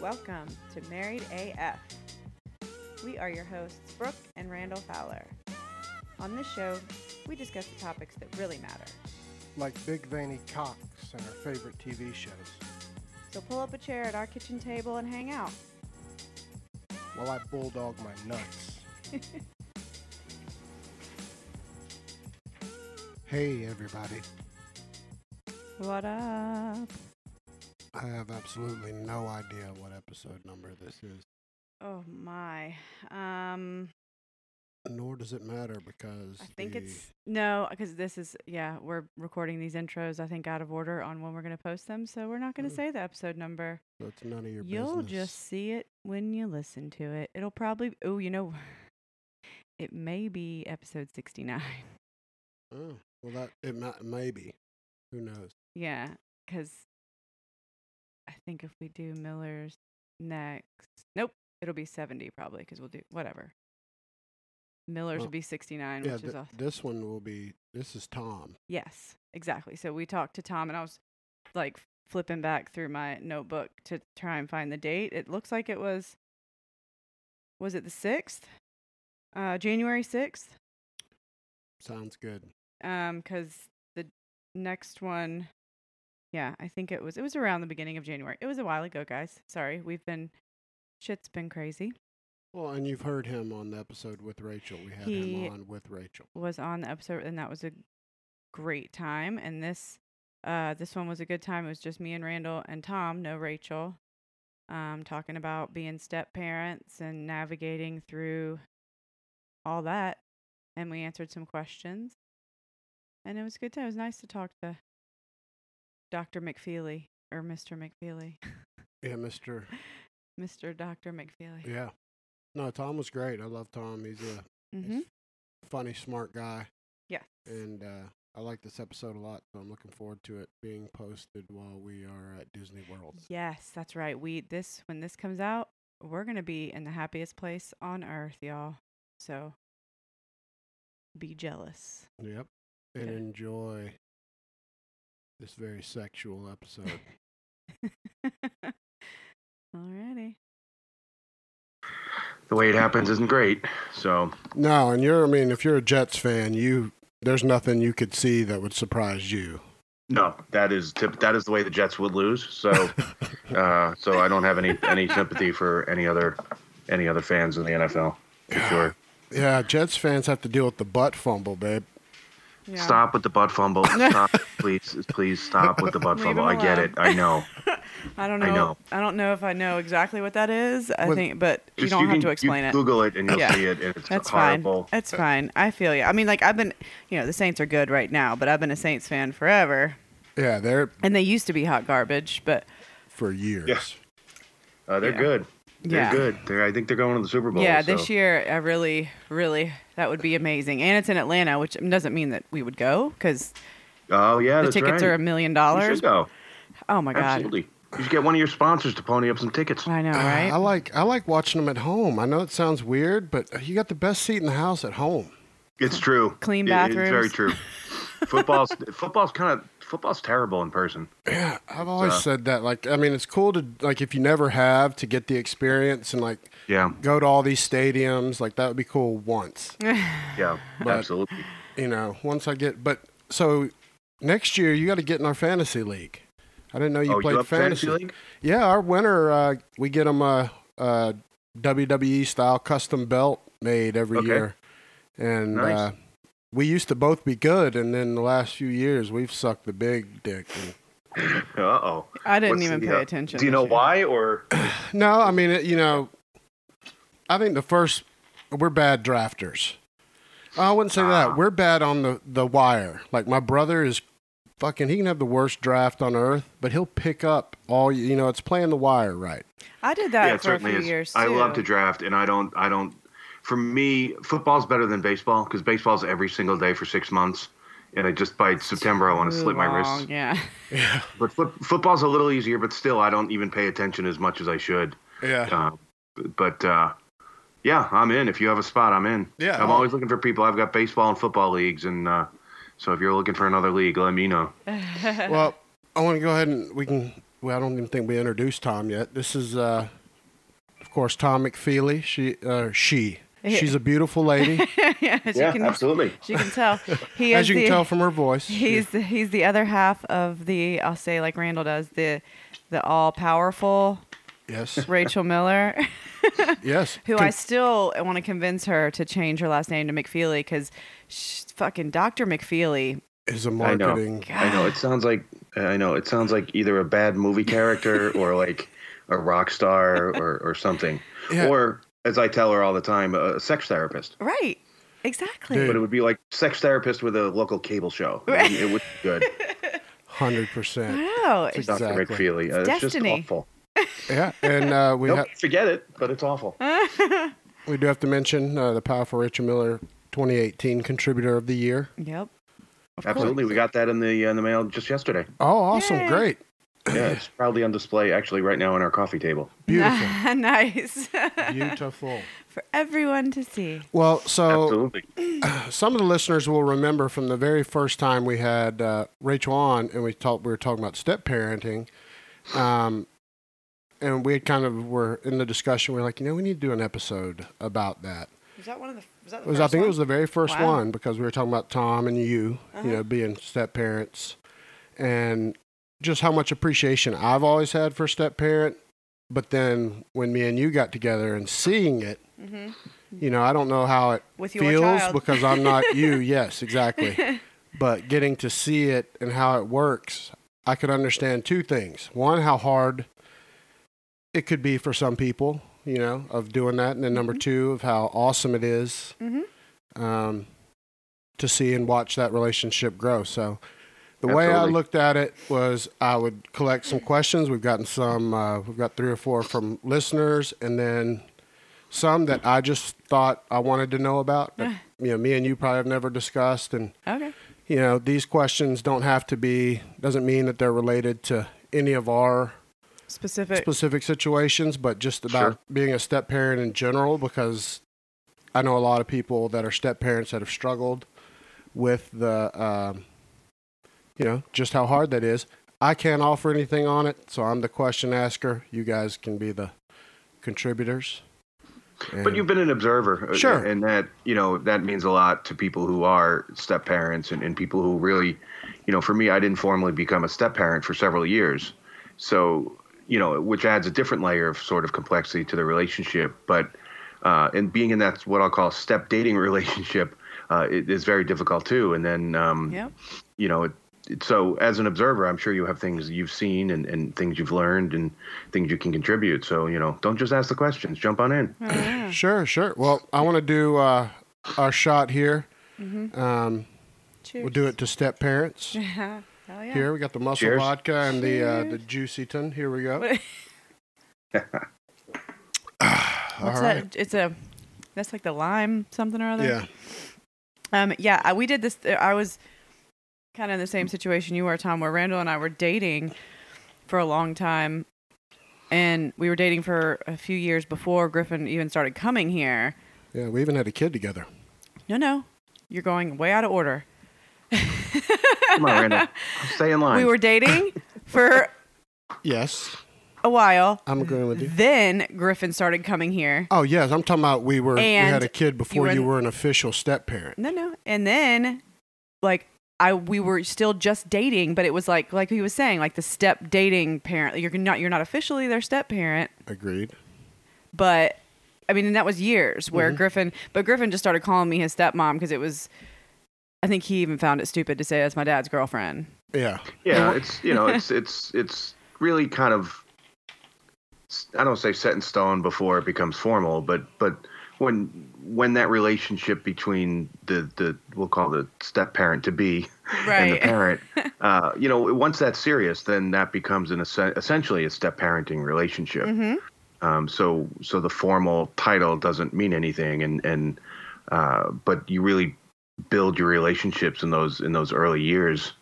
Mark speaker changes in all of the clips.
Speaker 1: Welcome to Married AF. We are your hosts, Brooke and Randall Fowler. On this show, we discuss the topics that really matter.
Speaker 2: like big veiny cocks and our favorite TV shows.
Speaker 1: So pull up a chair at our kitchen table and hang out.
Speaker 2: While I bulldog my nuts. hey, everybody.
Speaker 1: What up?
Speaker 2: I have absolutely no idea what episode number this is,
Speaker 1: Oh my. Um,
Speaker 2: nor does it matter because
Speaker 1: I think it's no, because this is yeah, we're recording these intros. I think out of order on when we're gonna post them, so we're not gonna
Speaker 2: Mm.
Speaker 1: say the episode number.
Speaker 2: so it's none of your business.
Speaker 1: You'll
Speaker 2: business.
Speaker 1: just see it when you listen to it. It'll probably oh, you know, it may be episode sixty nine.
Speaker 2: Oh, well, that it might maybe. Who knows?
Speaker 1: Yeah, because I think if we do Miller's next, nope, it'll be 70 probably because we'll do whatever. Miller's
Speaker 2: Well,
Speaker 1: will be 69,
Speaker 2: yeah,
Speaker 1: which is
Speaker 2: th-
Speaker 1: awesome.
Speaker 2: this one will be. This is Tom.
Speaker 1: Yes, exactly. So we talked to Tom, and I was like flipping back through my notebook to try and find the date. It looks like it was, was it the 6th? Uh, January 6th?
Speaker 2: Sounds good.
Speaker 1: Um, because the next one, yeah, I think it was it was around the beginning of January. It was a while ago, guys. Sorry, we've been shit's been crazy.
Speaker 2: Well, and you've heard him on the episode with Rachel. We had
Speaker 1: He-
Speaker 2: him on with Rachel.
Speaker 1: Was on the episode, and that was a great time. And this, uh, this one was a good time. It was just me and Randall and Tom, no Rachel. Um, talking about being step parents and navigating through all that, and we answered some questions. And it was a good time. It was nice to talk to Dr. McFeely or Mr. McFeely.
Speaker 2: Yeah, Mister.
Speaker 1: Mr. Dr. McFeely.
Speaker 2: Yeah. No, Tom was great. I love Tom. He's a
Speaker 1: Mm-hmm.
Speaker 2: funny, smart guy,
Speaker 1: Yes.
Speaker 2: and uh, I like this episode a lot. So I'm looking forward to it being posted while we are at Disney World.
Speaker 1: Yes, that's right. We this when this comes out, we're gonna be in the happiest place on earth, y'all. So be jealous.
Speaker 2: Yep. And
Speaker 1: Yeah.
Speaker 2: enjoy this very sexual episode.
Speaker 1: Alrighty.
Speaker 3: the way it happens isn't great. So
Speaker 2: no, and you're. I mean, if you're a Jets fan, you there's nothing you could see that would surprise you.
Speaker 3: no, that is tip, that is the way the Jets would lose. So uh, so I don't have any any sympathy for any other any other fans in the NFL for sure.
Speaker 2: Yeah, Jets fans have to deal with the butt fumble, babe.
Speaker 1: Yeah.
Speaker 3: Stop with the butt fumble. Stop, please, please stop with the butt
Speaker 1: Leave
Speaker 3: fumble. I get it. I know.
Speaker 1: I don't know.
Speaker 3: I know.
Speaker 1: I don't know if I know exactly what that is. I
Speaker 2: With-
Speaker 1: think, but you don't have
Speaker 3: can-
Speaker 1: to explain
Speaker 3: you
Speaker 1: it.
Speaker 3: Google it and you'll
Speaker 1: Yeah.
Speaker 3: see it. And it's
Speaker 1: That's
Speaker 3: horrible.
Speaker 1: fine. It's fine. I feel you. I mean, like I've been, you know, the Saints are good right now, but I've been a Saints fan forever,
Speaker 2: Yeah, they're
Speaker 1: and they used to be hot garbage. But
Speaker 2: for years.
Speaker 3: Yeah. Uh, they're
Speaker 1: Yeah.
Speaker 3: good. They're
Speaker 1: Yeah.
Speaker 3: good. They're, I think they're going to the Super Bowl.
Speaker 1: yeah,
Speaker 3: so.
Speaker 1: this year I really, really that would be amazing, and it's in Atlanta, which doesn't mean that we would go because
Speaker 3: Oh yeah,
Speaker 1: the
Speaker 3: that's
Speaker 1: tickets
Speaker 3: right.
Speaker 1: are a million
Speaker 3: You
Speaker 1: dollars.
Speaker 3: should go.
Speaker 1: Oh my god,
Speaker 3: Absolutely. You should get one of your sponsors to pony up some tickets.
Speaker 1: I know,
Speaker 2: Ah,
Speaker 1: right?
Speaker 2: I like I like watching them at home. I know it sounds weird, but you got the best seat in the house at home.
Speaker 3: It's true.
Speaker 1: Clean
Speaker 3: It- It's very true. football's football's kind of football's terrible in person.
Speaker 2: Yeah, I've always
Speaker 3: Uh,
Speaker 2: said that. Like, I mean, it's cool to like if you never have to get the experience and like
Speaker 3: Yeah,
Speaker 2: go to all these stadiums. Like that would be cool once.
Speaker 3: yeah,
Speaker 2: But-
Speaker 3: absolutely.
Speaker 2: You know, once I get. But so next year you got to get in our fantasy league. I didn't know you
Speaker 3: oh,
Speaker 2: played
Speaker 3: you
Speaker 2: fantasy.
Speaker 3: fantasy league?
Speaker 2: Yeah, our winner, uh, we get him a, a WWE style custom belt made every
Speaker 3: Okay.
Speaker 2: year, and
Speaker 3: Nice.
Speaker 2: uh, we used to both be good, and then the last few years we've sucked the big dick. And,
Speaker 3: Uh oh.
Speaker 1: I didn't even pay
Speaker 3: uh,
Speaker 1: attention.
Speaker 3: Do you know
Speaker 1: year.
Speaker 3: why or?
Speaker 2: no, I mean, it, you know, I think the first we're bad drafters. I wouldn't say
Speaker 3: Ah.
Speaker 2: that. We're bad on the the wire. Like my brother is fucking. He can have the worst draft on earth, but he'll pick up all. You know, it's playing the wire right.
Speaker 1: I did that
Speaker 3: yeah,
Speaker 1: for a
Speaker 3: certainly
Speaker 1: few
Speaker 3: is.
Speaker 1: years too.
Speaker 3: I love to draft, and I don't. I don't. For me, football's better than baseball because baseball's every single day for six months, and I just by September I want to
Speaker 1: Too
Speaker 3: slit my wrists.
Speaker 1: Yeah.
Speaker 2: Yeah,
Speaker 3: But foot, football's a little easier, but still, I don't even pay attention as much as I should.
Speaker 2: yeah.
Speaker 3: Uh, but uh, yeah, I'm in. If you have a spot, I'm in.
Speaker 2: Yeah,
Speaker 3: I'm
Speaker 2: I'll-
Speaker 3: always looking for people. I've got baseball and football leagues, and uh, so if you're looking for another league, let me know.
Speaker 2: Well, I want to go ahead and we can well, I don't even think we introduced Tom yet. This is, uh, of course, Tom McFeely. She, uh, she, she's a beautiful lady,
Speaker 1: yeah,
Speaker 3: Yeah,
Speaker 1: can,
Speaker 3: absolutely.
Speaker 1: As you can tell, he
Speaker 2: as
Speaker 1: is
Speaker 2: you can
Speaker 1: the,
Speaker 2: tell from her voice.
Speaker 1: He's the, he's the other half of the I'll say like Randall does the the all powerful
Speaker 2: yes,
Speaker 1: Rachel Miller,
Speaker 2: yes.
Speaker 1: who
Speaker 2: Con-
Speaker 1: I still want to convince her to change her last name to McFeely because fucking Dr. McFeely.
Speaker 2: is a
Speaker 3: I know.
Speaker 2: marketing.
Speaker 3: I know. It sounds like I know. It sounds like either a bad movie character or like a rock star or, or something.
Speaker 2: Yeah.
Speaker 3: Or as I tell her all the time, a sex therapist.
Speaker 1: Right. Exactly.
Speaker 2: Dude.
Speaker 3: But it would be like sex therapist with a local cable show.
Speaker 1: Right.
Speaker 3: It would be good.
Speaker 2: Hundred percent.
Speaker 1: know. It's,
Speaker 3: Dr.
Speaker 2: Exactly.
Speaker 3: McFeely. Uh, it's just
Speaker 1: destiny.
Speaker 3: awful.
Speaker 2: Yeah, and uh, we
Speaker 3: Nope,
Speaker 2: have
Speaker 3: forget it, but it's awful.
Speaker 2: we do have to mention uh, the powerful Richard Miller, 2018 contributor of the year.
Speaker 1: yep. Of
Speaker 3: Absolutely, we got that in the uh, in the mail just yesterday.
Speaker 2: Oh, awesome!
Speaker 1: Yay.
Speaker 2: Great,
Speaker 3: Yeah, it's proudly on display actually right now on our coffee table.
Speaker 2: beautiful,
Speaker 1: nice.
Speaker 2: beautiful.
Speaker 1: For everyone to see.
Speaker 2: Well, so
Speaker 3: Absolutely.
Speaker 2: some of the listeners will remember from the very first time we had uh, Rachel on, and we talked. We were talking about step parenting, um, and we kind of were in the discussion. We are like, you know, we need to do an episode about that.
Speaker 1: Was that one of the was that
Speaker 2: It was, I think it was the very first
Speaker 1: Wow.
Speaker 2: one because we were talking about Tom and you, you know, being step parents, and just how much appreciation I've always had for step parent. But then when me and you got together and seeing it,
Speaker 1: hmm
Speaker 2: you know, I don't know how it feels because I'm not you. Yes, exactly. but getting to see it and how it works, I could understand two things. One, how hard it could be for some people, you know, of doing that, and then number
Speaker 1: Mhm.
Speaker 2: two, of how awesome it is
Speaker 1: hmm
Speaker 2: um, to see and watch that relationship grow. So the way I looked at it was I would collect some questions. We've gotten some, uh, we've got three or four from listeners, and then some that I just thought I wanted to know about that you know me and you probably have never discussed. And
Speaker 1: Okay.
Speaker 2: you know these questions don't have to be doesn't mean that they're related to any of our
Speaker 1: Specific.
Speaker 2: specific situations, but just about
Speaker 3: Sure.
Speaker 2: being a step parent in general, because I know a lot of people that are step parents that have struggled with the, um, you know, just how hard that is. I can't offer anything on it, so I'm the question asker. You guys can be the contributors.
Speaker 3: But you've been an observer, uh,
Speaker 2: Sure.
Speaker 3: and that you know that means a lot to people who are step parents and, and people who really, you know, for me, I didn't formally become a step parent for several years, so you know, which adds a different layer of sort of complexity to the relationship. But uh, and being in that what I'll call step dating relationship, uh, it is very difficult too. And then um,
Speaker 1: Yep.
Speaker 3: you know, it, it, so as an observer, I'm sure you have things you've seen and, and things you've learned and things you can contribute. So, you know, don't just ask the questions, jump on in.
Speaker 1: Oh, yeah.
Speaker 2: Sure, sure. Well, I want to do uh, our shot here.
Speaker 1: Mhm.
Speaker 2: Um, we'll do it to step parents.
Speaker 1: Hell yeah.
Speaker 2: Here we got the muscle
Speaker 3: Cheers.
Speaker 2: vodka and the uh, the
Speaker 1: Cheers.
Speaker 2: juicyton. Here we go. All
Speaker 1: What's
Speaker 2: right.
Speaker 1: that? It's a. That's like the lime something or other.
Speaker 2: Yeah.
Speaker 1: Um. Yeah. We did this. I was kind of in the same situation you were, Tom, where Randall and I were dating for a long time, and we were dating for a few years before Griffin even started coming here.
Speaker 2: Yeah, we even had a kid together.
Speaker 1: No, no, you're going way out of order.
Speaker 3: Come on, Randall. Stay in line.
Speaker 1: We were dating for
Speaker 2: Yes,
Speaker 1: a while.
Speaker 2: I'm agreeing with you.
Speaker 1: Then Griffin started coming here.
Speaker 2: Oh yes, I'm talking about we were we had a kid before
Speaker 1: were
Speaker 2: you
Speaker 1: in-
Speaker 2: were an official step parent.
Speaker 1: No, no. And then like I we were still just dating, but it was like like he was saying, like the step dating parent. You're not you're not officially their step parent,
Speaker 2: Agreed.
Speaker 1: but I mean, and that was years where
Speaker 2: Mhm.
Speaker 1: Griffin, but Griffin just started calling me his stepmom because it was. I think he even found it stupid to say that's my dad's girlfriend.
Speaker 2: Yeah.
Speaker 3: yeah, it's you know, it's it's it's really kind of I don't say set in stone before it becomes formal, but but when when that relationship between the the we'll call the step parent to be and the parent, uh, you know, once that's serious, then that becomes an essen- essentially a step parenting relationship.
Speaker 1: hmm
Speaker 3: Um, so so the formal title doesn't mean anything, and and uh, but you really build your relationships in those in those early years,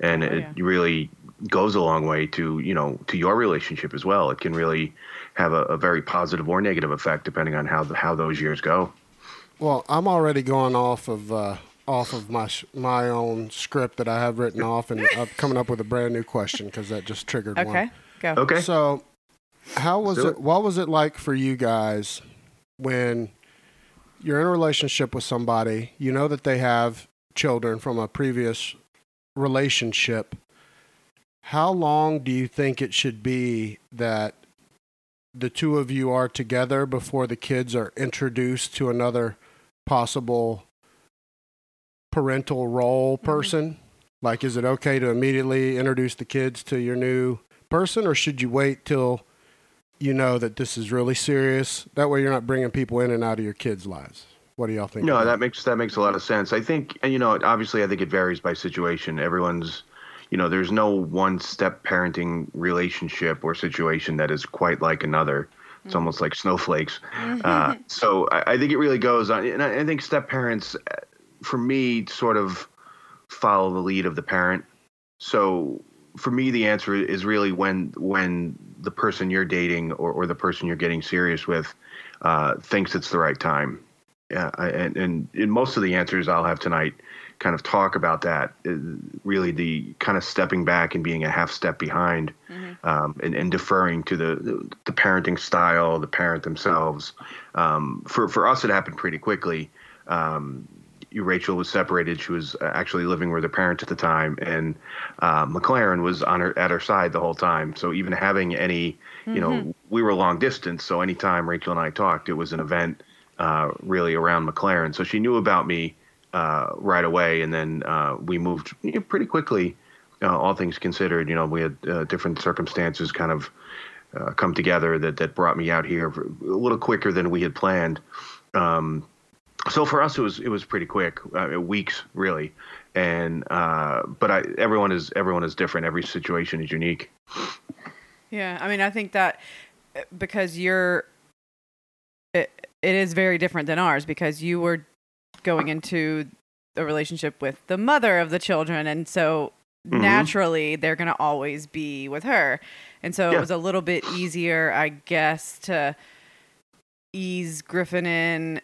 Speaker 3: and
Speaker 1: Oh,
Speaker 3: it
Speaker 1: yeah.
Speaker 3: really goes a long way to you know to your relationship as well. It can really have a, a very positive or negative effect depending on how the, how those years go.
Speaker 2: Well, I'm already going off of uh, off of my sh- my own script that I have written off, and I'm coming up with a brand new question because that just triggered
Speaker 1: Okay.
Speaker 2: one.
Speaker 1: Okay, go.
Speaker 3: Okay.
Speaker 2: So, how was it,
Speaker 3: it.
Speaker 2: What was it like for you guys when you're in a relationship with somebody? You know that they have children from a previous relationship. How long do you think it should be that the two of you are together before the kids are introduced to another possible parental role
Speaker 1: Mhm.
Speaker 2: person? Like, is it okay to immediately introduce the kids to your new person, or should you wait till you know that this is really serious? That way, you're not bringing people in and out of your kids' lives. What do y'all think?
Speaker 3: No, that makes that makes a lot of sense. I think, and you know, obviously, I think it varies by situation. Everyone's, you know, there's no one step parenting relationship or situation that is quite like another. It's almost like snowflakes. Uh, so I, I think it really goes on, and I, I think step parents, uh, for me, sort of follow the lead of the parent. So for me, the answer is really when when the person you're dating or, or the person you're getting serious with uh, thinks it's the right time. Yeah, I, and, and in most of the answers I'll have tonight kind of talk about that. uh, Really, the kind of stepping back and being a half step behind, um, and, and deferring to the the parenting style, the parent themselves. Um, for for us, it happened pretty quickly. Um, Rachel was separated. She was actually living with her parents at the time, and uh, McLaren was on her at her side the whole time. So even having any, you know, we were long distance. So anytime Rachel and I talked, it was an event uh, really around McLaren. So she knew about me uh, right away, and then uh, we moved you know, pretty quickly. Uh, all things considered, you know, we had uh, different circumstances kind of uh, come together that that brought me out here a little quicker than we had planned. Um, so for us, it was it was pretty quick, weeks really, and but I, everyone is everyone is different. Every situation is unique.
Speaker 1: Yeah, I mean, I think that because you're, it, it is very different than ours because you were going into a relationship with the mother of the children, and so
Speaker 3: Mhm.
Speaker 1: naturally they're going to always be with her, and so
Speaker 3: Yeah.
Speaker 1: it was a little bit easier, I guess, to ease Griffin in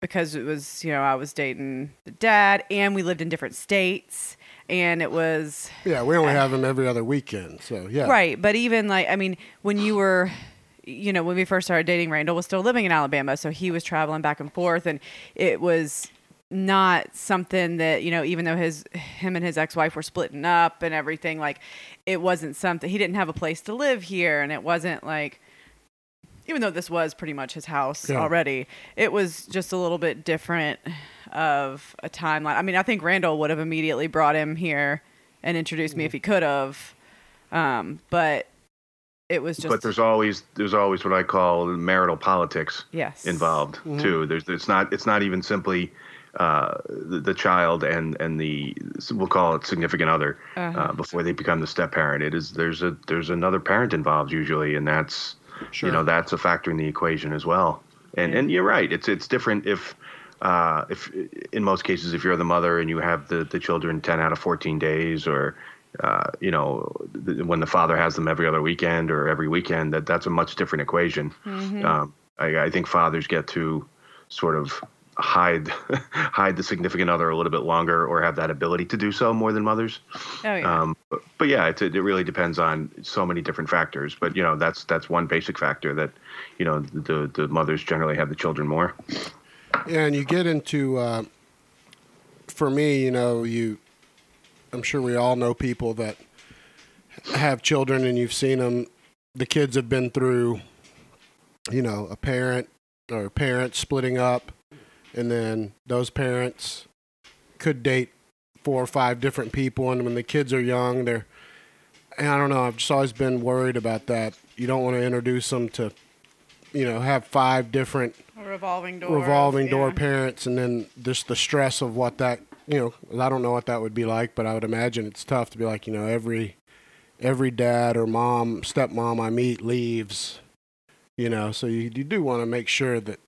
Speaker 1: because it was you know I was dating the dad, and we lived in different states, and it was
Speaker 2: Yeah, we only have them every other weekend, so yeah.
Speaker 1: Right. But even like, I mean, when you were, you know, when we first started dating, Randall was still living in Alabama. So he was traveling back and forth. And it was not something that, you know, even though his, him and his ex wife were splitting up and everything, like, it wasn't something, he didn't have a place to live here. And it wasn't like, even though this was pretty much his house
Speaker 2: Yeah.
Speaker 1: already, it was just a little bit different of a timeline. I mean, I think Randall would have immediately brought him here and introduced me if he could have. Um, but it was just
Speaker 3: but there's always there's always what I call marital politics
Speaker 1: yes
Speaker 3: involved
Speaker 2: Mhm.
Speaker 3: too. There's it's not it's not even simply uh, the, the child and and the we'll call it significant other
Speaker 1: Uh-huh.
Speaker 3: uh, before they become the step parent. It is there's a there's another parent involved usually, and that's
Speaker 2: Sure.
Speaker 3: you know that's a factor in the equation as well. And
Speaker 1: Yeah.
Speaker 3: and you're right. It's it's different if. Uh, if in most cases, if you're the mother and you have the, the children 10 out of 14 days, or uh, you know, th- when the father has them every other weekend or every weekend, that that's a much different equation.
Speaker 1: Mhm.
Speaker 3: Um, I, I think fathers get to sort of hide hide the significant other a little bit longer, or have that ability to do so more than mothers.
Speaker 1: oh yeah
Speaker 3: Um, but, but yeah, it's, it really depends on so many different factors. But you know, that's that's one basic factor that you know the the mothers generally have the children more.
Speaker 2: Yeah, and you get into, uh, for me, you know, you, I'm sure we all know people that have children and you've seen them. The kids have been through, you know, a parent or parents splitting up, and then those parents could date four or five different people. And when the kids are young, they're, and I don't know, I've just always been worried about that. You don't want to introduce them to, you know, have five different
Speaker 1: revolving door
Speaker 2: revolving door
Speaker 1: yeah.
Speaker 2: parents and then just the stress of what that you know i don't know what that would be like but i would imagine it's tough to be like you know every every dad or mom stepmom i meet leaves you know so you, you do want to make sure that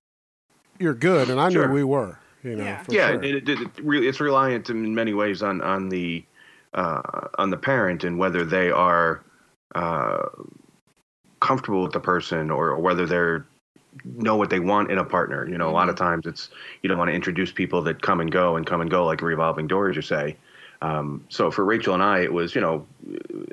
Speaker 2: you're good and i
Speaker 3: Sure.
Speaker 2: knew we were you know
Speaker 1: Yeah.
Speaker 2: for
Speaker 3: yeah,
Speaker 2: sure.
Speaker 3: it, it, it really it's reliant in many ways on on the uh, on the parent and whether they are uh, comfortable with the person or, or whether they're know what they want in a partner. You know, a lot of times it's you don't want to introduce people that come and go and come and go like revolving doors, you say. Um, so for Rachel and I, it was you know,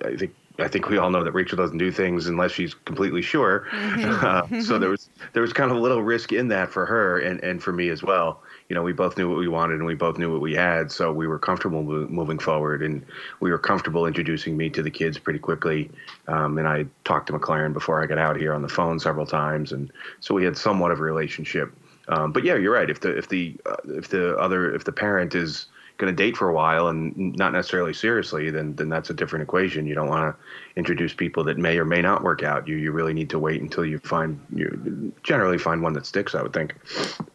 Speaker 3: I think I think we all know that Rachel doesn't do things unless she's completely sure.
Speaker 1: Mm-hmm.
Speaker 3: Uh, so there was there was kind of a little risk in that for her and, and for me as well. You know, we both knew what we wanted and we both knew what we had, so we were comfortable mo- moving forward, and we were comfortable introducing me to the kids pretty quickly. Um, and I talked to McLaren before I got out here on the phone several times, and so we had somewhat of a relationship. Um, but yeah, you're right. If the if the uh, if the other if the parent is going to date for a while and not necessarily seriously, then then that's a different equation. You don't want to introduce people that may or may not work out. You you really need to wait until you find you generally find one that sticks. I would think.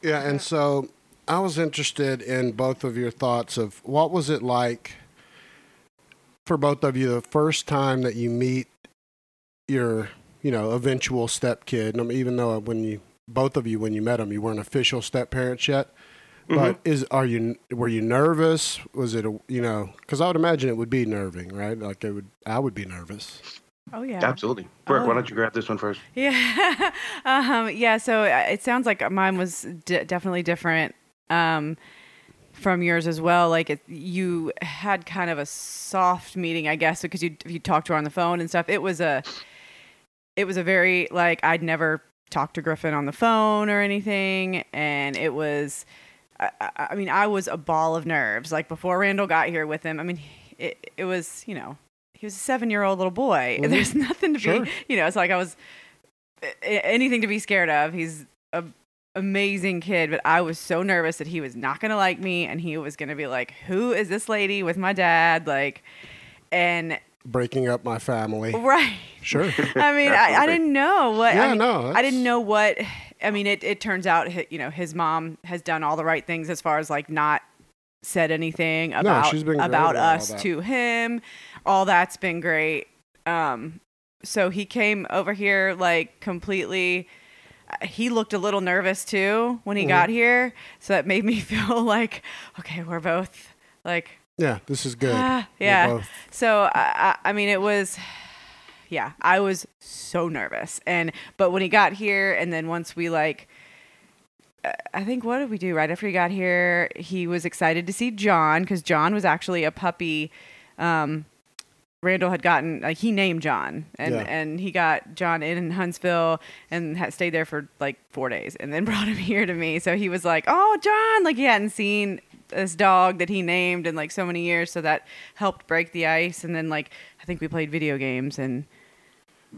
Speaker 2: Yeah, and so I was interested in both of your thoughts of what was it like for both of you the first time that you meet your, you know, eventual stepkid. And I mean, even though when you both of you when you met him, you weren't official step parents yet. But is are you were you nervous? Was it a you know? Because I would imagine it would be nerving, right? Like it would. I would be nervous.
Speaker 1: Oh yeah.
Speaker 3: Absolutely, Brooke.
Speaker 1: Oh.
Speaker 3: Why don't you grab this one first?
Speaker 1: Yeah. um, yeah. So uh, it sounds like mine was d- definitely different um, from yours as well. Like it, you had kind of a soft meeting, I guess, because you you talked to her on the phone and stuff. It was a it was a very like I'd never talked to Griffin on the phone or anything, and it was. I, I I mean, I was a ball of nerves. Like before Randall got here with him, I mean, it it was you know he was a seven year old little boy.
Speaker 2: Mhm.
Speaker 1: There's nothing to
Speaker 2: Sure.
Speaker 1: be you know. It's like I was anything to be scared of. He's a amazing kid, but I was so nervous that he was not going to like me and he was going to be like, "Who is this lady with my dad?" like and
Speaker 2: Breaking up my family.
Speaker 1: right.
Speaker 2: Sure.
Speaker 1: I mean, I, I didn't know what
Speaker 2: Yeah,
Speaker 1: I mean,
Speaker 2: no,
Speaker 1: I didn't know what I mean, it it turns out you know, his mom has done all the right things as far as like not said anything about
Speaker 2: she's been great
Speaker 1: about
Speaker 2: about all
Speaker 1: us
Speaker 2: that.
Speaker 1: to him. All that's been great. Um so he came over here like completely he looked a little nervous too when he
Speaker 2: Mhm.
Speaker 1: got here, so that made me feel like okay, we're both like
Speaker 2: Yeah, this is good. We're
Speaker 1: yeah. so I, I, mean, it was, yeah, I was so nervous, and but when he got here, and then once we like, uh, I think what did we do right after he got here? He was excited to see John because John was actually a puppy. Um, Randall had gotten like he named John, and
Speaker 2: Yeah.
Speaker 1: and he got John in Huntsville and had stayed there for like four days, and then brought him here to me. So he was like, "Oh, John!" Like he hadn't seen this dog that he named in like so many years, so that helped break the ice. And then like I think we played video games, and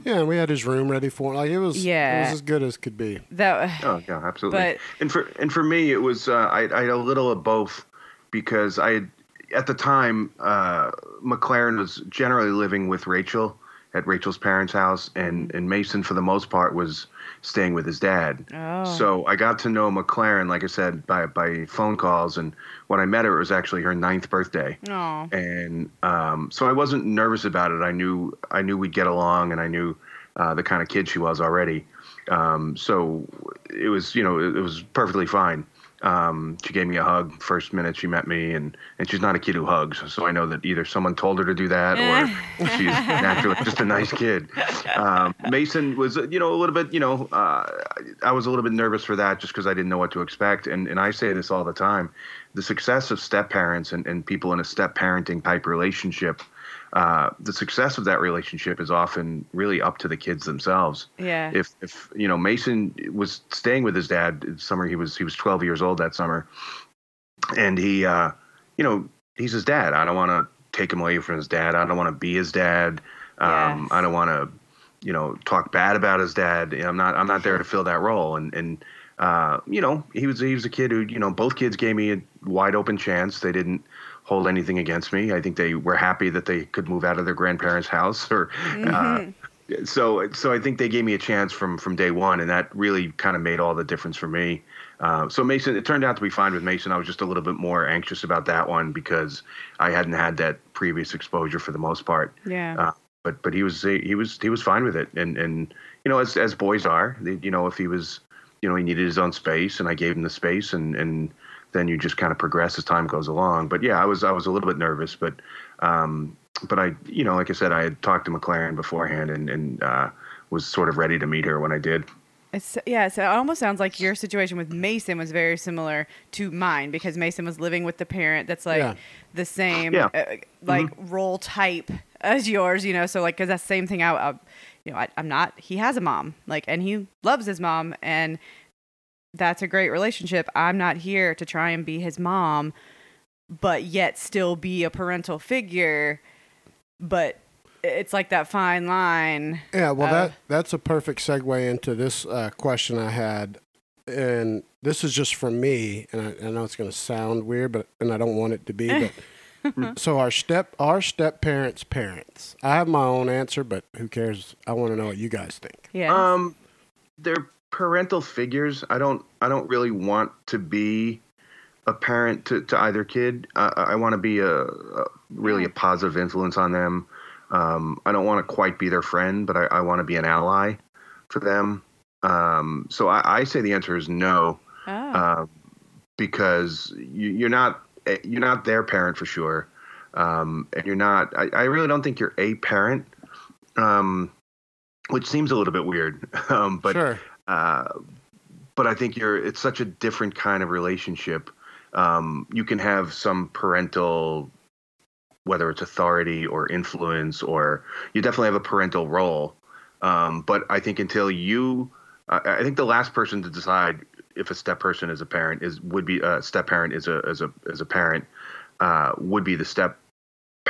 Speaker 2: Yeah, and we had his room ready for him. Like it was. yeah, It
Speaker 1: Yeah.
Speaker 2: was as good as could be.
Speaker 1: that
Speaker 3: Oh yeah, absolutely.
Speaker 1: But-
Speaker 3: and for and for me, it was uh, I, I had a little of both because I had at the time uh, McLaren was generally living with Rachel at Rachel's parents' house, and and Mason for the most part was staying with his dad.
Speaker 1: oh
Speaker 3: So I got to know McLaren, like I said, by by phone calls, and when I met her, it was actually her ninth birthday
Speaker 1: oh
Speaker 3: and um, so I wasn't nervous about it. I knew I knew we'd get along, and I knew uh, the kind of kid she was already. Um, so it was you know it, it was perfectly fine. Um, she gave me a hug first minute she met me, and and she's not a kid who hugs, so I know that either someone told her to do that or she's naturally just a nice kid. Um, Mason was you know a little bit you know uh, I was a little bit nervous for that just because I didn't know what to expect, and and I say this all the time the success of step parents and, and people in a step parenting type relationship, uh, the success of that relationship is often really up to the kids themselves.
Speaker 1: yeah
Speaker 3: If if you know Mason was staying with his dad the summer he was he was 12 years old that summer, and he uh, you know he's his dad. I don't want to take him away from his dad. I don't want to be his dad. Um,
Speaker 1: Yes.
Speaker 3: I don't want to you know talk bad about his dad. I'm not I'm not there to fill that role and and uh, you know, he was he was a kid who, you know, both kids gave me a wide open chance. They didn't hold anything against me. I think they were happy that they could move out of their grandparents' house, or uh, so so. I think they gave me a chance from from day one, and that really kind of made all the difference for me. Uh, so Mason, it turned out to be fine with Mason. I was just a little bit more anxious about that one because I hadn't had that previous exposure for the most part
Speaker 1: yeah
Speaker 3: uh, but but he was he was he was fine with it and and you know as as boys are you know if he was you know he needed his own space and I gave him the space and and then you just kind of progress as time goes along but yeah I was I was a little bit nervous but um but I you know like I said I had talked to McLaren beforehand and and uh, was sort of ready to meet her when I did
Speaker 1: It's yeah, so it almost sounds like your situation with Mason was very similar to mine because Mason was living with the parent that's like
Speaker 2: Yeah.
Speaker 1: the same
Speaker 3: Yeah.
Speaker 1: uh, like role type as yours, you know. So like, cause that's the same thing. I, I you know, I, I'm not. He has a mom, like, and he loves his mom, and that's a great relationship. I'm not here to try and be his mom, but yet still be a parental figure. But it's like that fine line.
Speaker 2: Yeah, well,
Speaker 1: Uh,
Speaker 2: that that's a perfect segue into this uh, question I had, and this is just from me, and I, I know it's going to sound weird, but and I don't want it to be, but so our step our step parents' parents. I have my own answer, but who cares? I want to know what you guys think.
Speaker 1: Yeah.
Speaker 3: Um, they're parental figures. I don't. I don't really want to be a parent to, to either kid. I, I want to be a, a really a positive influence on them. Um, I don't want to quite be their friend, but I, I want to be an ally for them. Um, so I, I say the answer is no,
Speaker 1: oh.
Speaker 3: uh, because you, you're not eh, you're not their parent for sure, um, and you're not. I, I really don't think you're a parent, um, which seems a little bit weird. Um, but
Speaker 2: sure.
Speaker 3: Uh, but I think you're it's such a different kind of relationship. Um, you can have some parental, whether it's authority or influence, or you definitely have a parental role. Um, but I think until you, I I think the last person to decide if a step person is a parent is would be a step parent is a as a as a parent uh, would be the step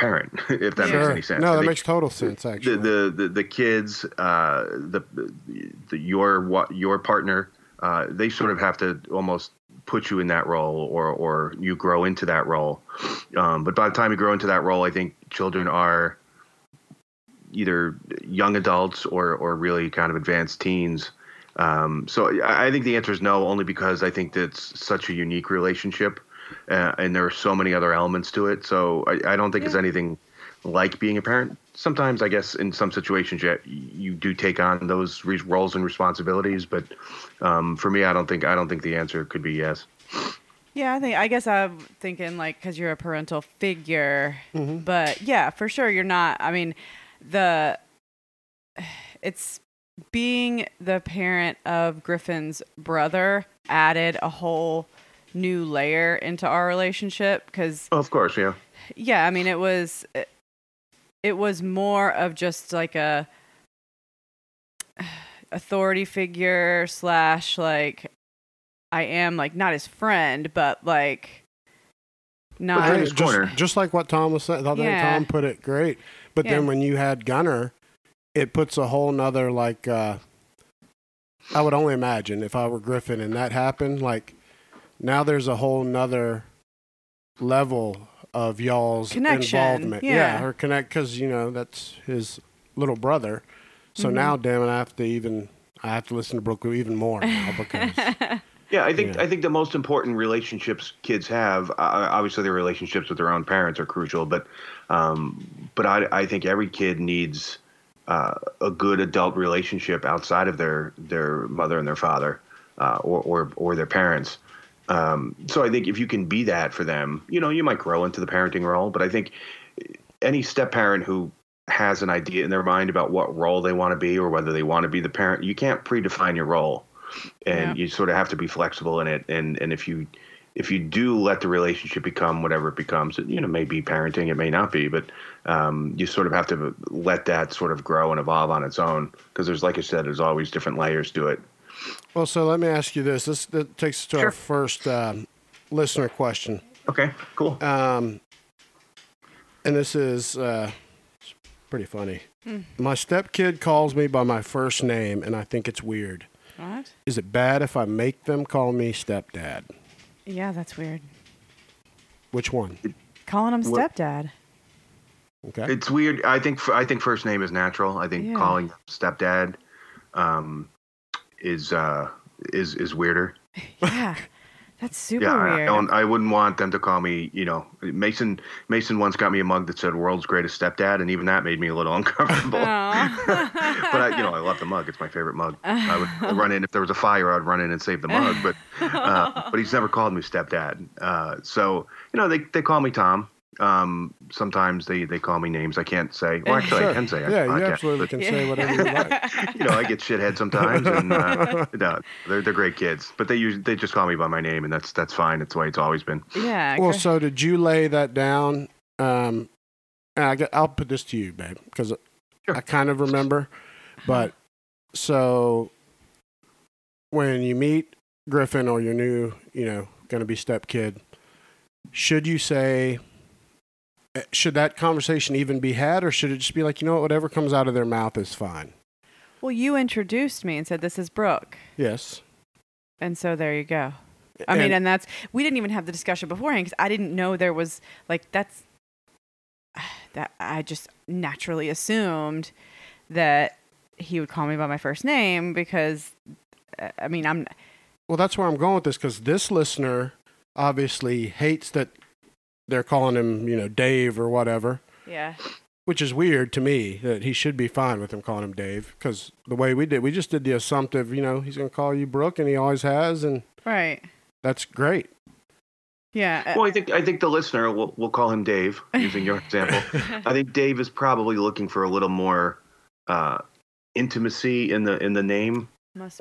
Speaker 3: parent if that
Speaker 1: Yeah.
Speaker 3: makes any sense.
Speaker 2: No, that
Speaker 3: think-
Speaker 2: makes total sense. Actually,
Speaker 3: the, the the the kids, uh, the, the the your what your partner, uh, they sort of have to almost put you in that role, or or you grow into that role. Um, but by the time you grow into that role, I think children are either young adults or or really kind of advanced teens. Um, so I I think the answer is no, only because I think that's such a unique relationship, uh, and there are so many other elements to it. So I, I don't think it's anything like being a parent. Sometimes, I guess, in some situations, you, you do take on those re- roles and responsibilities. But um, for me, I don't think I don't think the answer could be yes.
Speaker 1: Yeah, I think I guess I'm thinking like because you're a parental figure,
Speaker 2: Mm-hmm.
Speaker 1: but yeah, for sure you're not. I mean, the it's being the parent of Griffin's brother added a whole new layer into our relationship because
Speaker 3: Of course, yeah.
Speaker 1: yeah, I mean it was it, it was more of just like a authority figure slash like I am like not his friend, but like not
Speaker 3: in his
Speaker 2: just,
Speaker 3: corner.
Speaker 2: just like what Tom was saying. I think
Speaker 1: Yeah.
Speaker 2: Tom put it great. But
Speaker 1: Yeah.
Speaker 2: then when you had Gunner, it puts a whole nother like. Uh, I would only imagine if I were Griffin and that happened, like now there's a whole nother level of y'all's
Speaker 1: Connection,
Speaker 2: involvement.
Speaker 1: yeah.
Speaker 2: or connect because you know that's his little brother. So
Speaker 1: Mhm.
Speaker 2: now, damn it, I have to even I have to listen to Brooke even more now because
Speaker 3: Yeah, I think
Speaker 2: Yeah.
Speaker 3: I think the most important relationships kids have, uh, obviously their relationships with their own parents are crucial, but um, but I, I think every kid needs uh, a good adult relationship outside of their their mother and their father, uh, or, or or their parents. Um, so I think if you can be that for them, you know, you might grow into the parenting role. But I think any step parent who has an idea in their mind about what role they want to be or whether they want to be the parent, you can't predefine your role and
Speaker 1: Yeah.
Speaker 3: you sort of have to be flexible in it and and if you if you do let the relationship become whatever it becomes it you know may be parenting it may not be but um, you sort of have to let that sort of grow and evolve on its own because there's like i said there's always different layers to it
Speaker 2: well, so let me ask you this. This that takes us to our first um, listener question.
Speaker 3: okay cool
Speaker 2: Um, and this is uh, pretty funny. My stepkid calls me by my first name, and I think it's weird.
Speaker 1: what?
Speaker 2: Is it bad if I make them call me stepdad?
Speaker 1: Yeah, that's weird.
Speaker 2: Which one?
Speaker 1: Calling him stepdad.
Speaker 2: Okay.
Speaker 3: it's weird i think i think first name is natural i think
Speaker 1: Yeah.
Speaker 3: calling stepdad um, is uh, is is weirder
Speaker 1: Yeah, that's super
Speaker 3: yeah, I, I
Speaker 1: weird.
Speaker 3: don't. I wouldn't want them to call me. You know, Mason. Mason once got me a mug that said "World's Greatest Stepdad," and even that made me a little uncomfortable. But I, you know, I love the mug. It's my favorite mug. I would run in if there was a fire. I'd run in and save the mug. But uh, but he's never called me stepdad. Uh, so you know, they they call me Tom. Um, sometimes they, they call me names I can't say. Well, actually, I can say.
Speaker 2: Yeah,
Speaker 3: I,
Speaker 2: you
Speaker 3: I
Speaker 2: absolutely can say whatever you like.
Speaker 3: You know, I get shithead sometimes, and uh, no, they're they're great kids. But they use they just call me by my name, and that's that's fine. It's the way it's always been.
Speaker 1: yeah.
Speaker 2: Well, so did you lay that down? Um, and I, got- I'll put this to you, babe, because
Speaker 3: Sure.
Speaker 2: I kind of remember. But so when you meet Griffin or your new, you know, going to be step kid, should you say, should that conversation even be had, or should it just be like, you know what, whatever comes out of their mouth is fine?
Speaker 1: well, you introduced me and said this is Brooke,
Speaker 2: Yes.
Speaker 1: and so there you go. I mean,
Speaker 2: And-
Speaker 1: and that's we didn't even have the discussion beforehand because I didn't know there was like that's that I just naturally assumed that he would call me by my first name because uh, I mean I'm
Speaker 2: Well, that's where I'm going with this because this listener obviously hates that they're calling him, you know, Dave or whatever,
Speaker 1: yeah
Speaker 2: which is weird to me that he should be fine with him calling him Dave because the way we did, we just did the assumptive, you know, he's going to call you Brooke and he always has, and
Speaker 1: right
Speaker 2: that's great.
Speaker 1: yeah uh,
Speaker 3: Well, I think I think the listener we'll we'll call him Dave, using your example. I think Dave is probably looking for a little more uh, intimacy in the in the name.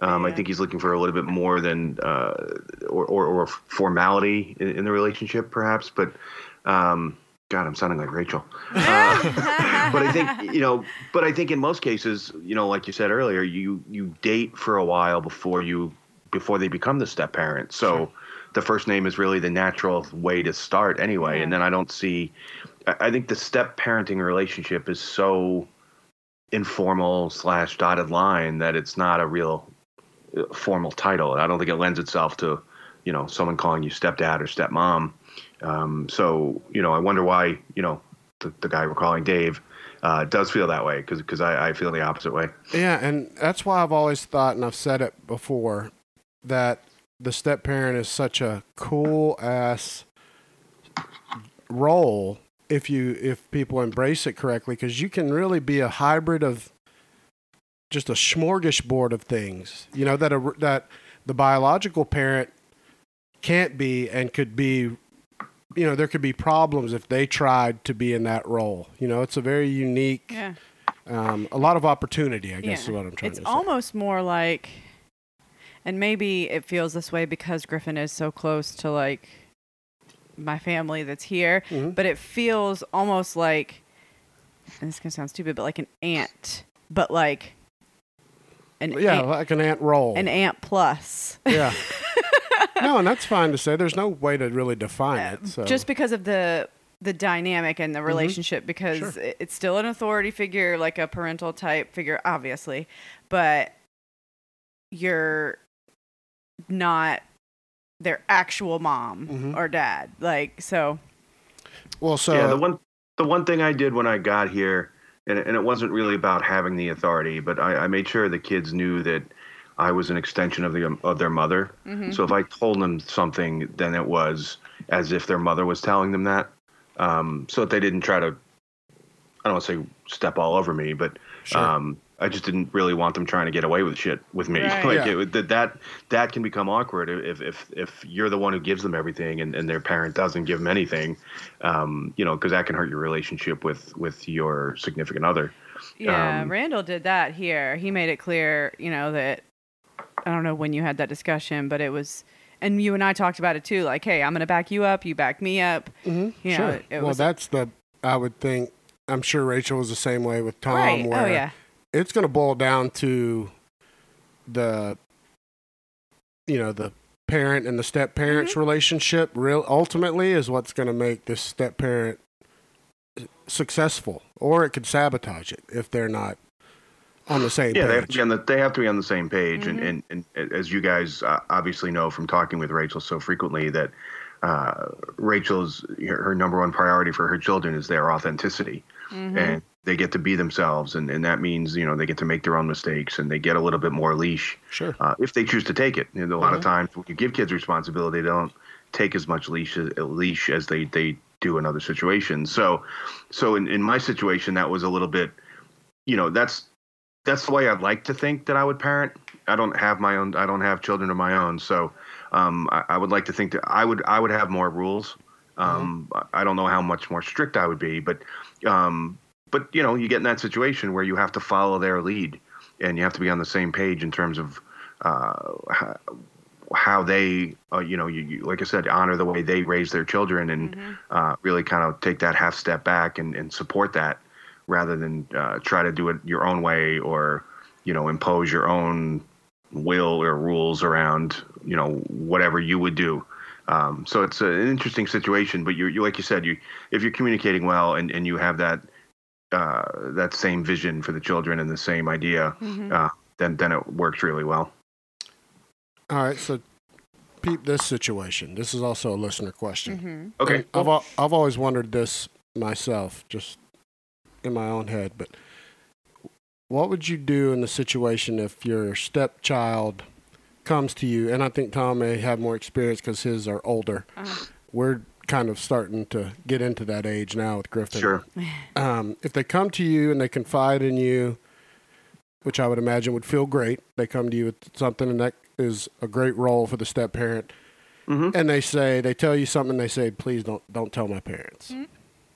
Speaker 3: Um, I think he's looking for a little bit more than uh, or, or or formality in, in the relationship, perhaps. But um, God, I'm sounding like Rachel. Uh, but I think you know. But I think in most cases, you know, like you said earlier, you you date for a while before you before they become the step parent. So
Speaker 2: Sure.
Speaker 3: the first name is really the natural way to start anyway.
Speaker 1: Yeah.
Speaker 3: And then I don't see. I I think the step parenting relationship is so informal slash dotted line that it's not a real uh, formal title. I don't think it lends itself to, you know, someone calling you stepdad or stepmom. Um, so, you know, I wonder why, you know, the, the guy we're calling Dave uh, does feel that way because I, I feel the opposite way.
Speaker 2: Yeah, and that's why I've always thought, and I've said it before, that the step parent is such a cool ass role if you if people embrace it correctly, because you can really be a hybrid of just a smorgasbord of things. You know that a, that the biological parent can't be and could be. You know, there could be problems if they tried to be in that role. You know, it's a very unique
Speaker 1: yeah
Speaker 2: um, a lot of opportunity, I guess, is what I'm trying
Speaker 1: it's
Speaker 2: to say.
Speaker 1: It's almost more like and maybe it feels this way because Griffin is so close to like my family that's here,
Speaker 2: Mhm.
Speaker 1: but it feels almost like and this can sound stupid, but like an aunt, but like an
Speaker 2: yeah,
Speaker 1: aunt,
Speaker 2: like an aunt role.
Speaker 1: an aunt plus.
Speaker 2: yeah. no, and that's fine to say. There's no way to really define it. So.
Speaker 1: Just because of the the dynamic and the relationship because
Speaker 2: Mm-hmm. Sure.
Speaker 1: it- it's still an authority figure like a parental type figure obviously but you're not their actual mom
Speaker 2: Mhm.
Speaker 1: or dad like so
Speaker 2: well, so
Speaker 3: yeah, the one the one thing I did when I got here, and, and it wasn't really about having the authority, but I, I made sure the kids knew that I was an extension of the of their mother.
Speaker 1: mhm.
Speaker 3: So if I told them something, then it was as if their mother was telling them that. Um, so that they didn't try to, I don't want to say step all over me, but
Speaker 2: sure.
Speaker 3: um, I just didn't really want them trying to get away with shit with me.
Speaker 1: Right.
Speaker 3: like
Speaker 2: Yeah.
Speaker 3: it, that, that that can become awkward if if if you're the one who gives them everything and, and their parent doesn't give them anything, um, you know, because that can hurt your relationship with with your significant other.
Speaker 1: yeah
Speaker 3: um,
Speaker 1: randall did that here he made it clear you know that i don't know when you had that discussion but it was and you and i talked about it too like hey i'm gonna back you up you back me up
Speaker 2: Mhm,
Speaker 1: you know,
Speaker 2: sure.
Speaker 1: it- it
Speaker 2: well,
Speaker 1: was-
Speaker 2: that's the. I would think. I'm sure Rachel was the same way with Tom.
Speaker 1: right
Speaker 2: Where
Speaker 1: oh yeah
Speaker 2: it's going to boil down to the, you know, the parent and the step parent's
Speaker 1: Mm-hmm.
Speaker 2: relationship. Real ultimately is what's going to make this step parent successful, or it could sabotage it if they're not on the same
Speaker 3: Yeah, they have
Speaker 2: page.
Speaker 3: to be on the they have to be on the same page,
Speaker 1: Mhm.
Speaker 3: and, and and as you guys uh, obviously know from talking with Rachel so frequently that uh, Rachel's her, her number one priority for her children is their authenticity,
Speaker 1: Mhm.
Speaker 3: and they get to be themselves, and and that means you know they get to make their own mistakes, and they get a little bit more leash
Speaker 2: Sure.
Speaker 3: uh, if they choose to take it. And a lot of
Speaker 2: Mhm.
Speaker 3: times when you give kids responsibility, they don't take as much leash as, leash as they they do in other situations. So, so in, in my situation, that was a little bit, you know, that's that's the way I'd like to think that I would parent. I don't have my own. I don't have children of my own, so um, I, I would like to think that I would I would have more rules Um, I I don't know how much more strict I would be, but um, but you know, you get in that situation where you have to follow their lead, and you have to be on the same page in terms of uh, how, how they, uh, you know, you, you like I said, honor the way they raise their children, and uh, really kind of take that half step back and, and support that, rather than uh, try to do it your own way or you know impose your own will or rules around you know whatever you would do. Um, so it's an interesting situation, but you, you like you said, you if you're communicating well and, and you have that uh, that same vision for the children and the same idea,
Speaker 1: Mhm.
Speaker 3: uh, then then it works really well.
Speaker 2: All right, so peep this situation. This is also a listener question.
Speaker 1: Mhm.
Speaker 3: Okay,
Speaker 2: I've I've always wondered this myself, just in my own head. But what would you do in the situation if your stepchild comes to you? And I think Tom may have more experience because his are older.
Speaker 1: Uh-huh.
Speaker 2: We're kind of starting to get into that age now with Griffin.
Speaker 3: sure.
Speaker 2: Um, if they come to you and they confide in you, which I would imagine would feel great, they come to you with something and that is a great role for the step parent.
Speaker 3: Mhm.
Speaker 2: And they say they tell you something. They say, "Please don't don't tell my parents."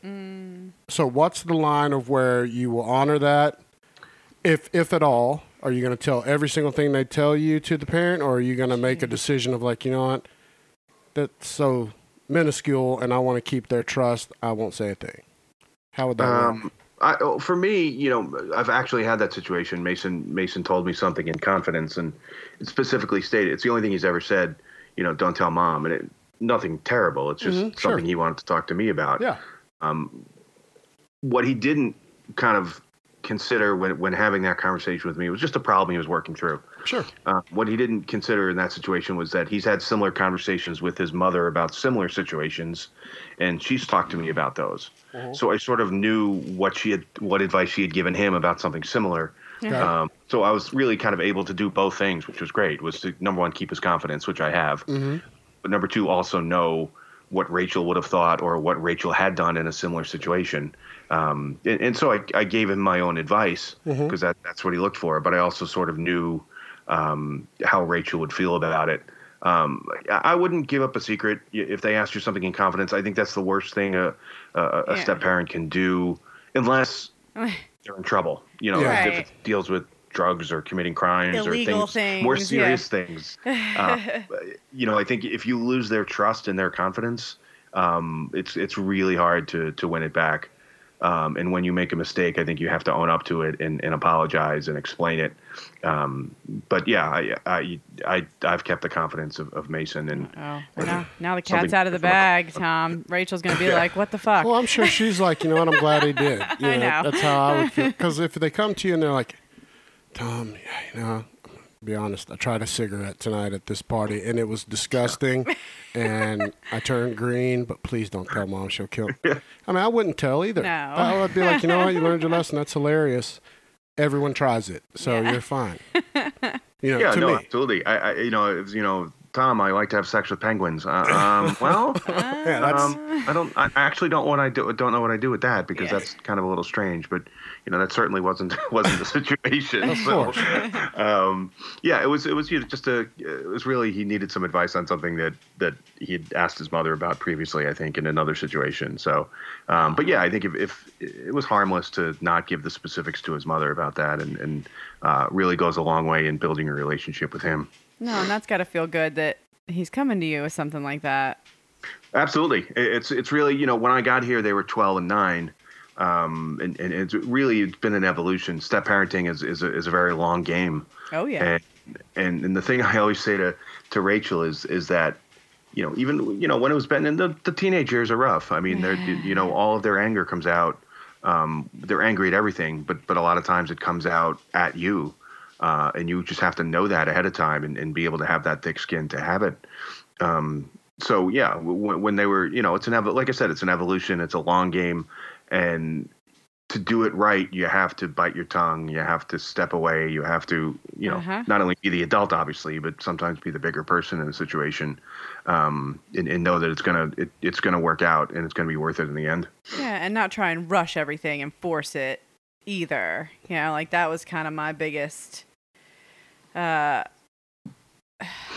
Speaker 1: Mm.
Speaker 2: So, what's the line of where you will honor that, if if at all? Are you going to tell every single thing they tell you to the parent, or are you going to make a decision of like, you know what, that's so minuscule, and I want to keep their trust. I won't say a thing. How would that work?
Speaker 3: Um, I, oh, for me, you know, I've actually had that situation. Mason Mason told me something in confidence, and specifically stated it's the only thing he's ever said. You know, don't tell mom, and it nothing terrible. It's just
Speaker 2: Mhm, sure.
Speaker 3: something he wanted to talk to me about.
Speaker 2: Yeah.
Speaker 3: Um, what he didn't kind of consider when when having that conversation with me was just a problem he was working through.
Speaker 2: Sure.
Speaker 3: Uh, what he didn't consider in that situation was that he's had similar conversations with his mother about similar situations, and she's talked to me about those. So I sort of knew what she had, what advice she had given him about something similar.
Speaker 2: Okay.
Speaker 3: Um, so I was really kind of able to do both things, which was great. Was to number one keep his confidence, which I have,
Speaker 2: Mhm.
Speaker 3: but number two also know what Rachel would have thought or what Rachel had done in a similar situation. Um, and, and so I, I gave him my own advice
Speaker 2: Mhm.
Speaker 3: because that, that's what he looked for. But I also sort of knew um, how Rachel would feel about it. Um, I wouldn't give up a secret if they asked you something in confidence. I think that's the worst thing a, a, a
Speaker 1: Yeah.
Speaker 3: step parent can do, unless they're in trouble. You know,
Speaker 2: Yeah.
Speaker 3: if it deals with drugs or committing crimes
Speaker 1: Illegal
Speaker 3: or things, more
Speaker 1: things, yeah.
Speaker 3: serious things. Uh, you know, I think if you lose their trust and their confidence, um, it's it's really hard to to win it back. Um, and when you make a mistake, I think you have to own up to it and, and apologize and explain it. Um, but yeah, I, I I I've kept the confidence of, of Mason and
Speaker 1: Oh, well, now, now the cat's out of the bag, Tom. Rachel's gonna be like, "What the fuck?"
Speaker 2: Well, I'm sure she's like, you know what? I'm glad he did. You
Speaker 1: I know.
Speaker 2: That's how I would feel. Because if they come to you and they're like, Tom, yeah, you know, be honest, I tried a cigarette tonight at this party and it was disgusting, and I turned green. But please don't tell mom; she'll kill. Me. I mean, I wouldn't tell either.
Speaker 1: No.
Speaker 2: I would be like, you know what? You learned your lesson. That's hilarious. Everyone tries it, so
Speaker 1: Yeah.
Speaker 2: you're fine. You know,
Speaker 3: yeah,
Speaker 2: to
Speaker 3: no,
Speaker 2: me.
Speaker 3: absolutely. I, I you know it's, you know Tom, I like to have sex with penguins. Uh, um, well.
Speaker 2: Yeah, that's
Speaker 3: Um, I don't. I actually don't what I do. Don't know what I do with that because
Speaker 1: Yeah.
Speaker 3: that's kind of a little strange. But you know, that certainly wasn't wasn't the situation.
Speaker 2: Of
Speaker 3: so,
Speaker 2: course.
Speaker 3: um, yeah, it was. It was you know, just a. It was really he needed some advice on something that that he had asked his mother about previously. I think in another situation. So, um, but yeah, I think if, if it was harmless to not give the specifics to his mother about that, and and uh, really goes a long way in building a relationship with him.
Speaker 1: no, and that's got to feel good that he's coming to you with something like that.
Speaker 3: Absolutely, it's it's really you know when I got here they were twelve and nine, um, and, and it's really it's been an evolution. Step parenting is is a, is a very long game,
Speaker 1: Oh yeah.
Speaker 3: and, and and the thing I always say to to Rachel is is that you know even you know when it was Ben and the, the teenage years are rough. I mean they're you know all of their anger comes out. Um, they're angry at everything, but but a lot of times it comes out at you, uh, and you just have to know that ahead of time and, and be able to have that thick skin to have it. Um, so yeah, w- when they were, you know, it's an evo- like I said, it's an evolution. It's a long game, and to do it right, you have to bite your tongue. You have to step away. You have to, you know,
Speaker 1: Uh-huh.
Speaker 3: not only be the adult, obviously, but sometimes be the bigger person in the situation, um, and, and know that it's gonna it, it's gonna work out and it's gonna be worth it in the end.
Speaker 1: Yeah, and not try and rush everything and force it either. You know, like that was kind of my biggest uh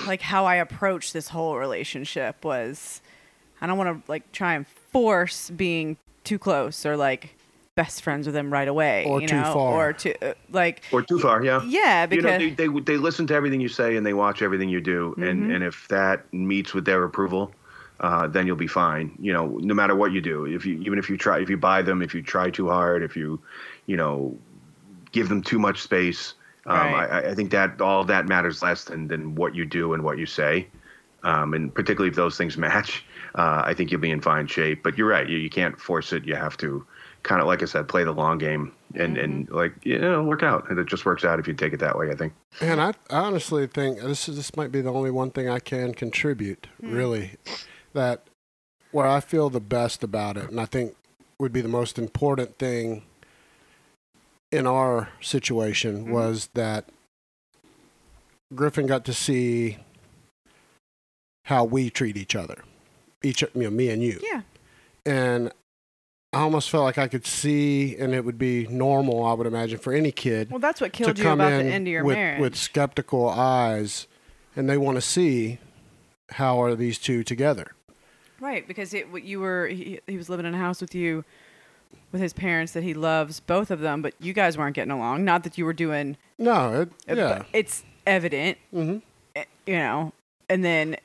Speaker 1: like how I approached this whole relationship was I don't want to like try and force being too close or like best friends with him right away,
Speaker 2: Or
Speaker 1: you
Speaker 2: too
Speaker 1: know,
Speaker 2: far.
Speaker 1: or too uh, like
Speaker 3: Or too far, yeah.
Speaker 1: yeah,
Speaker 3: you
Speaker 1: because
Speaker 3: know, they, they they listen to everything you say and they watch everything you do, and
Speaker 1: Mhm.
Speaker 3: and if that meets with their approval, uh, then you'll be fine. You know, no matter what you do, if you even if you try, if you buy them, if you try too hard, if you, you know, give them too much space, um,
Speaker 1: Right.
Speaker 3: I, I think that all that matters less than than what you do and what you say, um, and particularly if those things match. Uh, I think you'll be in fine shape. But you're right, you, you can't force it. You have to kind of, like I said, play the long game, and and like you know, work out. And it just works out if you take it that way. I think.
Speaker 2: And I, I honestly think this is this might be the only one thing I can contribute, really, that where I feel the best about it, and I think would be the most important thing in our situation
Speaker 1: Mhm.
Speaker 2: was that Griffin got to see how we treat each other, each you know, me and you,
Speaker 1: yeah,
Speaker 2: and I almost felt like I could see, and it would be normal, I would imagine, for any kid
Speaker 1: well, that's what killed you about
Speaker 2: in
Speaker 1: the end of your
Speaker 2: with,
Speaker 1: marriage.
Speaker 2: with skeptical eyes, and they want to see how are these two together.
Speaker 1: Right, because it, you were he, he was living in a house with you with his parents that he loves both of them, but you guys weren't getting along. Not that you were doing
Speaker 2: No, it, yeah,
Speaker 1: it's evident,
Speaker 2: hmm
Speaker 1: eh, you know. And then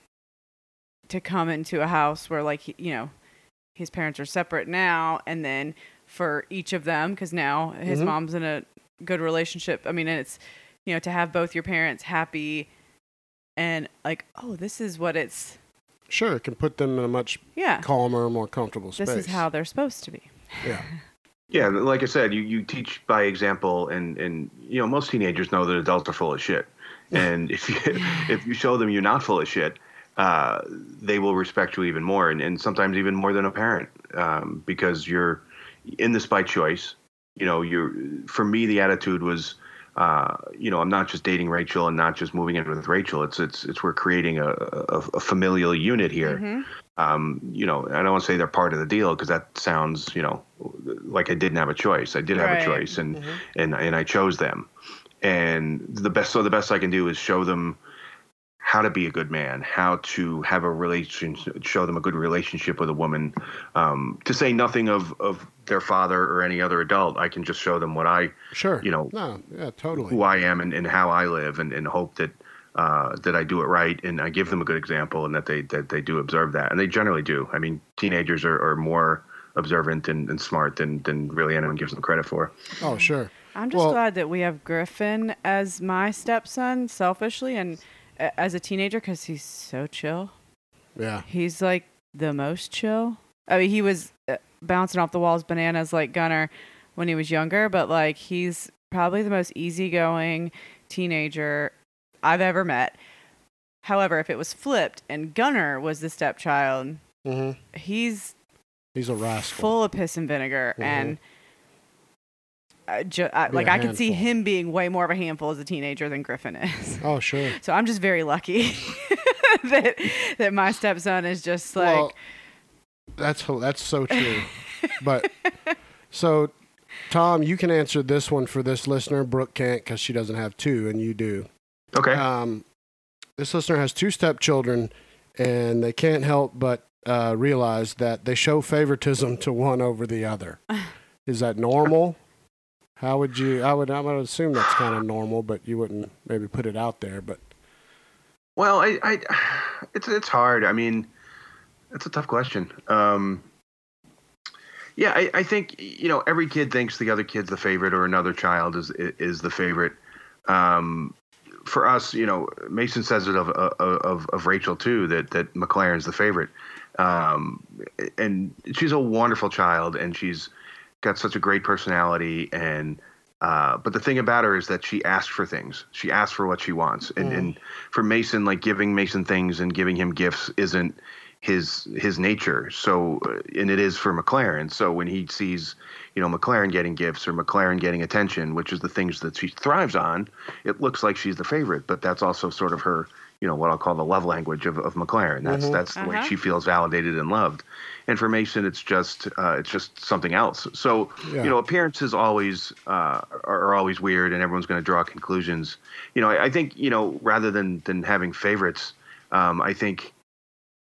Speaker 1: to come into a house where like he, you know, his parents are separate now and then for each of them cuz now his
Speaker 2: Mhm.
Speaker 1: mom's in a good relationship. I mean, and it's you know, to have both your parents happy and like, oh, this is what it's
Speaker 2: sure, it can put them in a much
Speaker 1: yeah.
Speaker 2: calmer, more comfortable space.
Speaker 1: This is how they're supposed to be.
Speaker 2: Yeah,
Speaker 3: Yeah, like I said, you, you teach by example, and, and you know most teenagers know that adults are full of shit, and if you if you show them you're not full of shit, uh, they will respect you even more, and, and sometimes even more than a parent, um, because you're in this by choice. You know, you're for me the attitude was, uh, you know, I'm not just dating Rachel and not just moving in with Rachel. It's it's it's we're creating a, a, a familial unit here
Speaker 1: Mhm.
Speaker 3: um, you know, I don't want to say they're part of the deal because that sounds, you know, like I didn't have a choice. I did have
Speaker 1: Right.
Speaker 3: a choice, and
Speaker 2: Mhm.
Speaker 3: and and I chose them. And the best, so the best I can do is show them how to be a good man, how to have a relationship, show them a good relationship with a woman. Um, to say nothing of of their father or any other adult, I can just show them what I,
Speaker 2: sure.
Speaker 3: you know,
Speaker 2: no, yeah, totally.
Speaker 3: who I am and, and how I live, and, and hope that uh, that I do it right, and I give them a good example, and that they that they do observe that, and they generally do. I mean, teenagers are, are more observant and, and smart than than really anyone gives them credit for.
Speaker 2: Oh, sure.
Speaker 1: I'm just
Speaker 2: Well-
Speaker 1: glad that we have Griffin as my stepson, selfishly, and as a teenager, because he's so chill.
Speaker 2: Yeah,
Speaker 1: He's like the most chill. I mean, he was uh, bouncing off the walls bananas like Gunner when he was younger, but like he's probably the most easygoing teenager I've ever met. However, if it was flipped and Gunner was the stepchild,
Speaker 2: hmm
Speaker 1: he's
Speaker 2: he's a rascal.
Speaker 1: full of piss and vinegar
Speaker 2: Mhm.
Speaker 1: and I ju- I, like I could see him being way more of a handful as a teenager than Griffin is.
Speaker 2: Oh, sure.
Speaker 1: So I'm just very lucky that that my stepson is just like
Speaker 2: well, that's that's so true. but so, Tom, you can answer this one for this listener. Brooke can't because she doesn't have two, and you do.
Speaker 3: Okay.
Speaker 2: Um, this listener has two stepchildren, and they can't help but uh, realize that they show favoritism to one over the other. Is that normal? How would you? I would. I would assume that's kind of normal, but you wouldn't maybe put it out there. But
Speaker 3: Well, I, I, it's it's hard. I mean, it's a tough question. Um, yeah, I, I think you know every kid thinks the other kid's the favorite or another child is is the favorite. Um, for us, you know, Mason says it of of of Rachel too that that McLaren's the favorite, um, and she's a wonderful child and she's got such a great personality and. Uh, but the thing about her is that she asks for things. She asks for what she wants, and,
Speaker 2: Mm.
Speaker 3: and for Mason, like giving Mason things and giving him gifts isn't his his nature. So, uh, and it is for McLaren. So when he sees, you know, McLaren getting gifts or McLaren getting attention, which is the things that she thrives on, it looks like she's the favorite. But that's also sort of her, you know, what I'll call the love language of, of McLaren. That's
Speaker 2: Mhm.
Speaker 3: that's the way
Speaker 1: Uh-huh.
Speaker 3: she feels validated and loved. And for Mason, it's just uh, it's just something else. So
Speaker 2: Yeah.
Speaker 3: you know, appearances always uh, are, are always weird, and everyone's going to draw conclusions. You know, I, I think you know rather than than having favorites, um, I think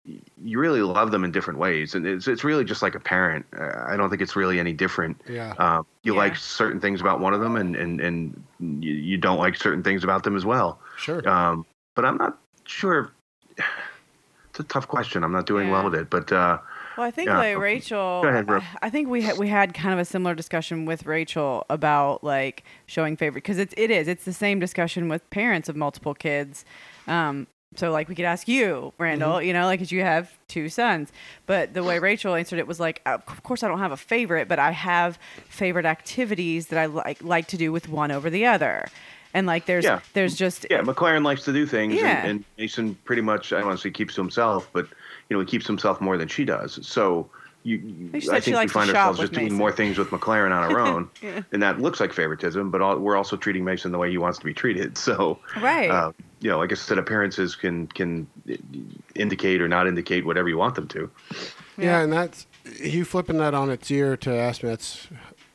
Speaker 3: you really love them in different ways, and it's it's really just like a parent. Uh, I don't think it's really any different.
Speaker 2: Yeah.
Speaker 3: Um, you
Speaker 1: Yeah.
Speaker 3: like certain things about one of them, and and and you, you don't like certain things about them as well.
Speaker 2: Sure.
Speaker 3: Um, but I'm not sure. It's a tough question. I'm not doing well with it, but uh,
Speaker 1: Well, I think
Speaker 3: Yeah.
Speaker 1: like Rachel.
Speaker 3: Go ahead, Brooke.
Speaker 1: I think we had we had kind of a similar discussion with Rachel about like showing favorite because it's it is it's the same discussion with parents of multiple kids. Um, so like we could ask you, Randall,
Speaker 3: Mm-hmm.
Speaker 1: you know, like 'cause you have two sons, but the way Rachel answered it was like, of course I don't have a favorite, but I have favorite activities that I like like to do with one over the other, and like there's
Speaker 3: Yeah.
Speaker 1: there's just
Speaker 3: yeah, McLaren likes to do things,
Speaker 1: Yeah.
Speaker 3: and, and Mason pretty much I don't want to say keeps to himself, but you know he keeps himself more than she does. So you, you I think we find ourselves
Speaker 1: with
Speaker 3: just doing more things with McLaren on our own,
Speaker 1: Yeah.
Speaker 3: and that looks like favoritism. But all, we're also treating Mason the way he wants to be treated. So
Speaker 1: right.
Speaker 3: uh, you know, like I said, appearances can can indicate or not indicate whatever you want them to.
Speaker 2: Yeah, and that's you flipping that on its ear to ask me. That's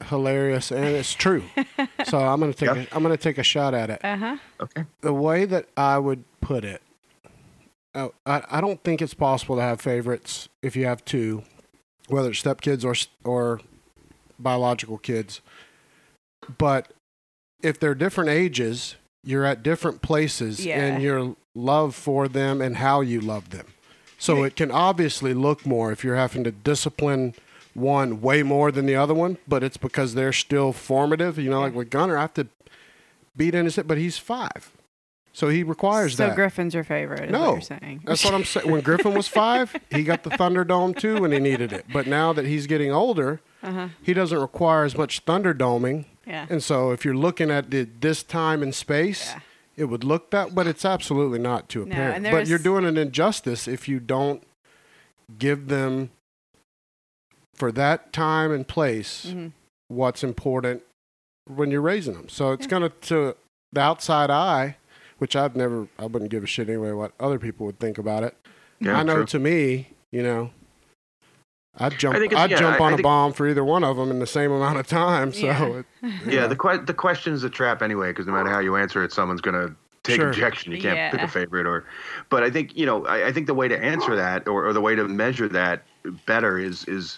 Speaker 2: hilarious, and it's true. so I'm gonna take
Speaker 3: Yep.
Speaker 2: a, I'm gonna take a shot at it.
Speaker 1: uh huh.
Speaker 3: Okay.
Speaker 2: The way that I would put it, oh, I I don't think it's possible to have favorites if you have two, whether it's stepkids or or biological kids. But if they're different ages, you're at different places
Speaker 1: Yeah.
Speaker 2: in your love for them and how you love them. So it can obviously look more if you're having to discipline one way more than the other one, but it's because they're still formative. You know, like with Gunner, I have to beat in his head, but he's five. So he requires
Speaker 1: So
Speaker 2: that.
Speaker 1: So Griffin's your favorite? Is
Speaker 2: No.
Speaker 1: what you're saying.
Speaker 2: That's what I'm saying. When Griffin was five, he got the Thunderdome too when he needed it. But now that he's getting older,
Speaker 1: Uh-huh.
Speaker 2: he doesn't require as much Thunderdoming.
Speaker 1: Yeah.
Speaker 2: And so if you're looking at the, this time and space,
Speaker 1: Yeah.
Speaker 2: it would look that, but it's absolutely not to a
Speaker 1: No,
Speaker 2: parent. But you're doing an injustice if you don't give them for that time and place
Speaker 1: Mhm.
Speaker 2: what's important when you're raising them. So it's
Speaker 1: Yeah.
Speaker 2: going to, to the outside eye, which I've never, I wouldn't give a shit anyway what other people would think about it.
Speaker 3: Yeah,
Speaker 2: I know
Speaker 3: true.
Speaker 2: to me, you know, I'd jump,
Speaker 3: think it's-
Speaker 2: I'd
Speaker 3: yeah,
Speaker 2: jump
Speaker 3: I-
Speaker 2: on
Speaker 3: I
Speaker 2: a
Speaker 3: think-
Speaker 2: bomb for either one of them in the same amount of time. So,
Speaker 1: Yeah.
Speaker 2: it,
Speaker 3: Yeah, the que- the question's a trap anyway, because no matter how you answer it, someone's gonna take
Speaker 2: Sure.
Speaker 3: objection. You can't pick a favorite, or. But I think you know, I, I think the way to answer that, or, or the way to measure that better, is is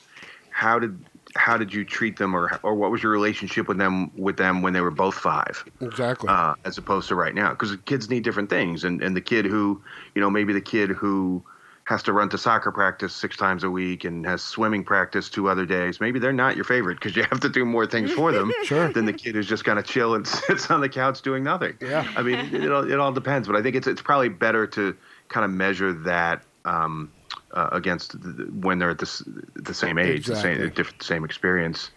Speaker 3: how did how did you treat them, or or what was your relationship with them with them when they were both five,
Speaker 2: exactly.
Speaker 3: uh, as opposed to right now, because kids need different things, and and the kid who you know maybe the kid who has to run to soccer practice six times a week and has swimming practice two other days. Maybe they're not your favorite because you have to do more things for them
Speaker 2: Sure.
Speaker 3: than the kid who's just kind of chill and sits on the couch doing nothing.
Speaker 2: Yeah.
Speaker 3: I mean, it, it, all, it all depends, but I think it's it's probably better to kind of measure that um, uh, against the, the- when they're at the, the same age, the same different, same experience.